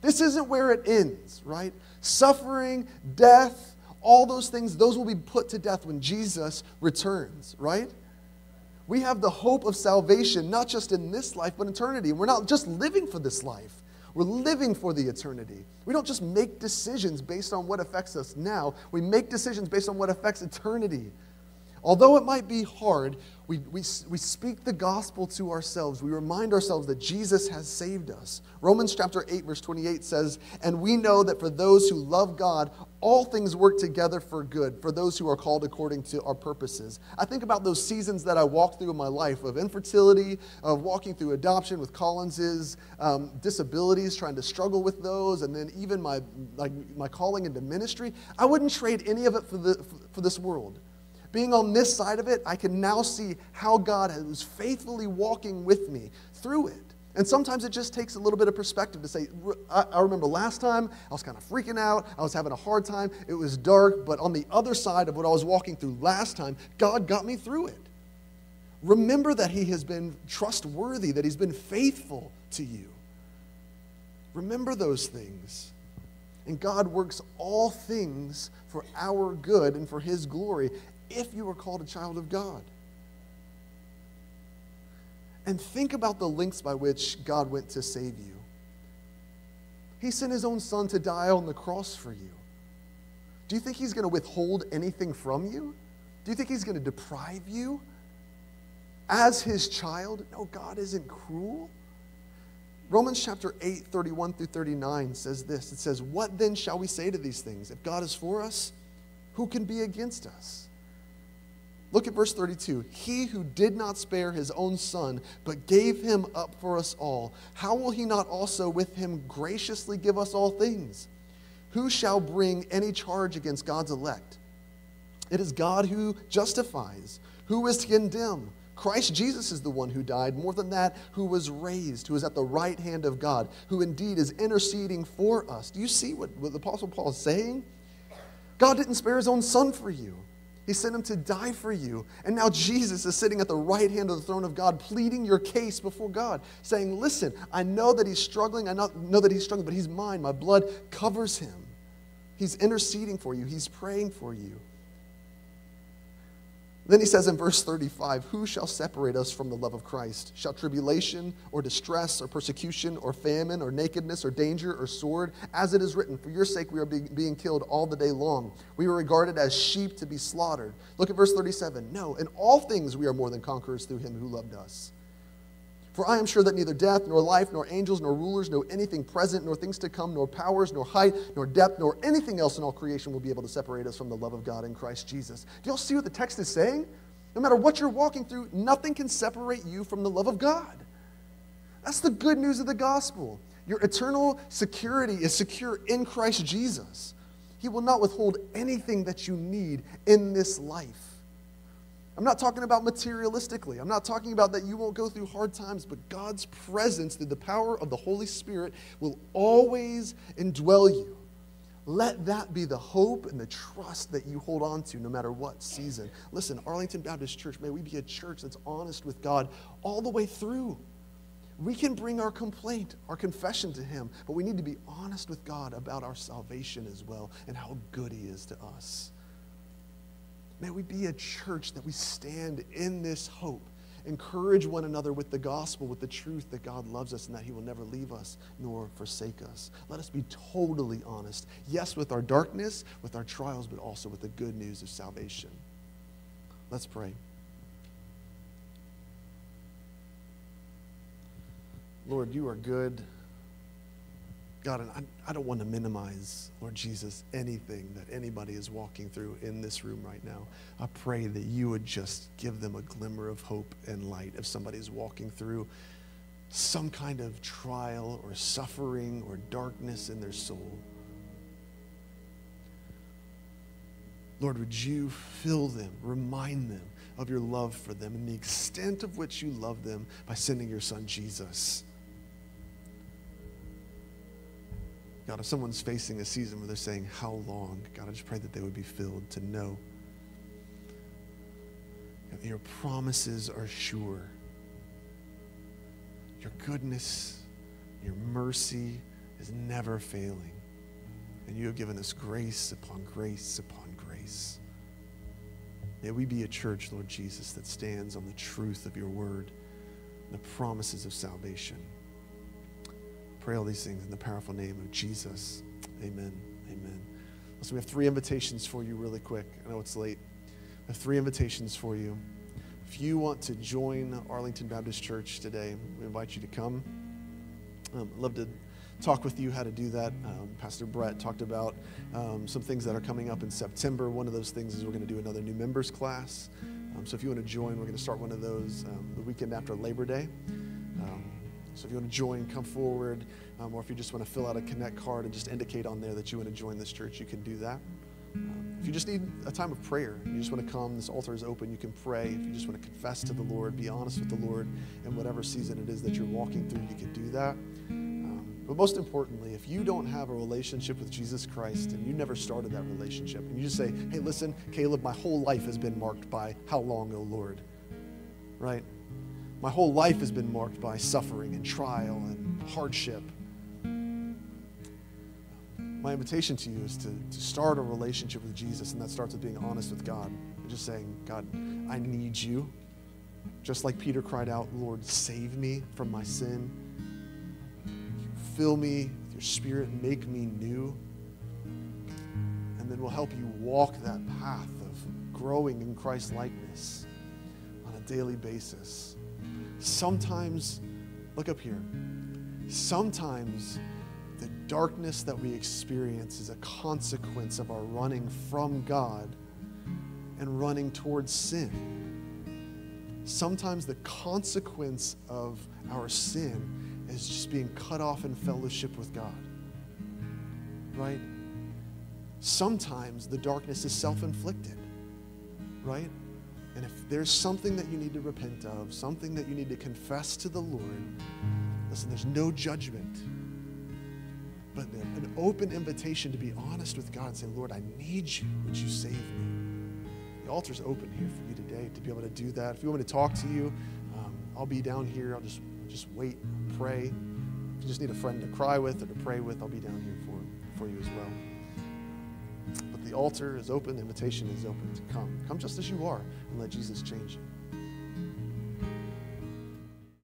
[SPEAKER 1] This isn't where it ends, right? Suffering, death, all those things, those will be put to death when Jesus returns, right? We have the hope of salvation, not just in this life, but eternity. We're not just living for this life, we're living for the eternity. We don't just make decisions based on what affects us now, we make decisions based on what affects eternity. Although it might be hard, we, we, we speak the gospel to ourselves. We remind ourselves that Jesus has saved us. Romans chapter 8, verse 28 says, And we know that for those who love God, all things work together for good, for those who are called according to our purposes. I think about those seasons that I walked through in my life of infertility, of walking through adoption with Collins's, um, disabilities, trying to struggle with those, and then even my, like, my calling into ministry. I wouldn't trade any of it for, the, for this world being on this side of it, I can now see how God was faithfully walking with me through it. And sometimes it just takes a little bit of perspective to say, I, remember last time I was kind of freaking out. I was having a hard time. It was dark. But on the other side of what I was walking through last time, God got me through it. Remember that He has been trustworthy, that He's been faithful to you. Remember those things. And God works all things for our good and for His glory if you are called a child of God. And think about the lengths by which God went to save you. He sent his own son to die on the cross for you. Do you think he's going to withhold anything from you? Do you think he's going to deprive you as his child? No, God isn't cruel. Romans chapter 8, 31 through 39 says this It says, What then shall we say to these things? If God is for us, who can be against us? Look at verse 32. He who did not spare his own son, but gave him up for us all, how will he not also with him graciously give us all things? Who shall bring any charge against God's elect? It is God who justifies. Who is to condemn? Christ Jesus is the one who died, more than that, who was raised, who is at the right hand of God, who indeed is interceding for us. Do you see what, what the Apostle Paul is saying? God didn't spare his own son for you. He sent him to die for you. And now Jesus is sitting at the right hand of the throne of God, pleading your case before God, saying, Listen, I know that he's struggling. I know that he's struggling, but he's mine. My blood covers him. He's interceding for you, he's praying for you. Then he says in verse 35, Who shall separate us from the love of Christ? Shall tribulation or distress or persecution or famine or nakedness or danger or sword? As it is written, For your sake we are being killed all the day long. We are regarded as sheep to be slaughtered. Look at verse 37. No, in all things we are more than conquerors through him who loved us. For I am sure that neither death, nor life, nor angels, nor rulers, nor anything present, nor things to come, nor powers, nor height, nor depth, nor anything else in all creation will be able to separate us from the love of God in Christ Jesus. Do y'all see what the text is saying? No matter what you're walking through, nothing can separate you from the love of God. That's the good news of the gospel. Your eternal security is secure in Christ Jesus. He will not withhold anything that you need in this life. I'm not talking about materialistically. I'm not talking about that you won't go through hard times, but God's presence through the power of the Holy Spirit will always indwell you. Let that be the hope and the trust that you hold on to no matter what season. Listen, Arlington Baptist Church, may we be a church that's honest with God all the way through. We can bring our complaint, our confession to Him, but we need to be honest with God about our salvation as well and how good He is to us. May we be a church that we stand in this hope encourage one another with the gospel, with the truth that God loves us and that He will never leave us nor forsake us. Let us be totally honest. Yes, with our darkness, with our trials, but also with the good news of salvation. Let's pray. Lord, you are good. God, and I, I don't want to minimize, Lord Jesus, anything that anybody is walking through in this room right now. I pray that you would just give them a glimmer of hope and light if somebody's walking through some kind of trial or suffering or darkness in their soul. Lord, would you fill them, remind them of your love for them and the extent of which you love them by sending your son Jesus. God, if someone's facing a season where they're saying, How long? God, I just pray that they would be filled to know that your promises are sure. Your goodness, your mercy is never failing. And you have given us grace upon grace upon grace. May we be a church, Lord Jesus, that stands on the truth of your word, the promises of salvation pray all these things in the powerful name of Jesus. Amen. Amen. So we have three invitations for you really quick. I know it's late. I have three invitations for you. If you want to join Arlington Baptist Church today, we invite you to come. Um, I'd love to talk with you how to do that. Um, Pastor Brett talked about um, some things that are coming up in September. One of those things is we're going to do another new members class. Um, so if you want to join, we're going to start one of those um, the weekend after Labor Day. So if you want to join, come forward. Um, or if you just want to fill out a Connect card and just indicate on there that you want to join this church, you can do that. Um, if you just need a time of prayer, you just want to come, this altar is open, you can pray. If you just want to confess to the Lord, be honest with the Lord in whatever season it is that you're walking through, you can do that. Um, but most importantly, if you don't have a relationship with Jesus Christ and you never started that relationship, and you just say, hey, listen, Caleb, my whole life has been marked by how long, O Lord? Right? My whole life has been marked by suffering and trial and hardship. My invitation to you is to, to start a relationship with Jesus, and that starts with being honest with God and just saying, God, I need you. Just like Peter cried out, Lord, save me from my sin. Fill me with your spirit, make me new. And then we'll help you walk that path of growing in Christ likeness on a daily basis. Sometimes, look up here, sometimes the darkness that we experience is a consequence of our running from God and running towards sin. Sometimes the consequence of our sin is just being cut off in fellowship with God. Right? Sometimes the darkness is self inflicted. Right? And if there's something that you need to repent of, something that you need to confess to the Lord, listen, there's no judgment, but an open invitation to be honest with God and say, Lord, I need you. Would you save me? The altar's open here for you today to be able to do that. If you want me to talk to you, um, I'll be down here. I'll just just wait, pray. If you just need a friend to cry with or to pray with, I'll be down here for, for you as well But the altar is open, the invitation is open to come. Come just as you are and let Jesus change you.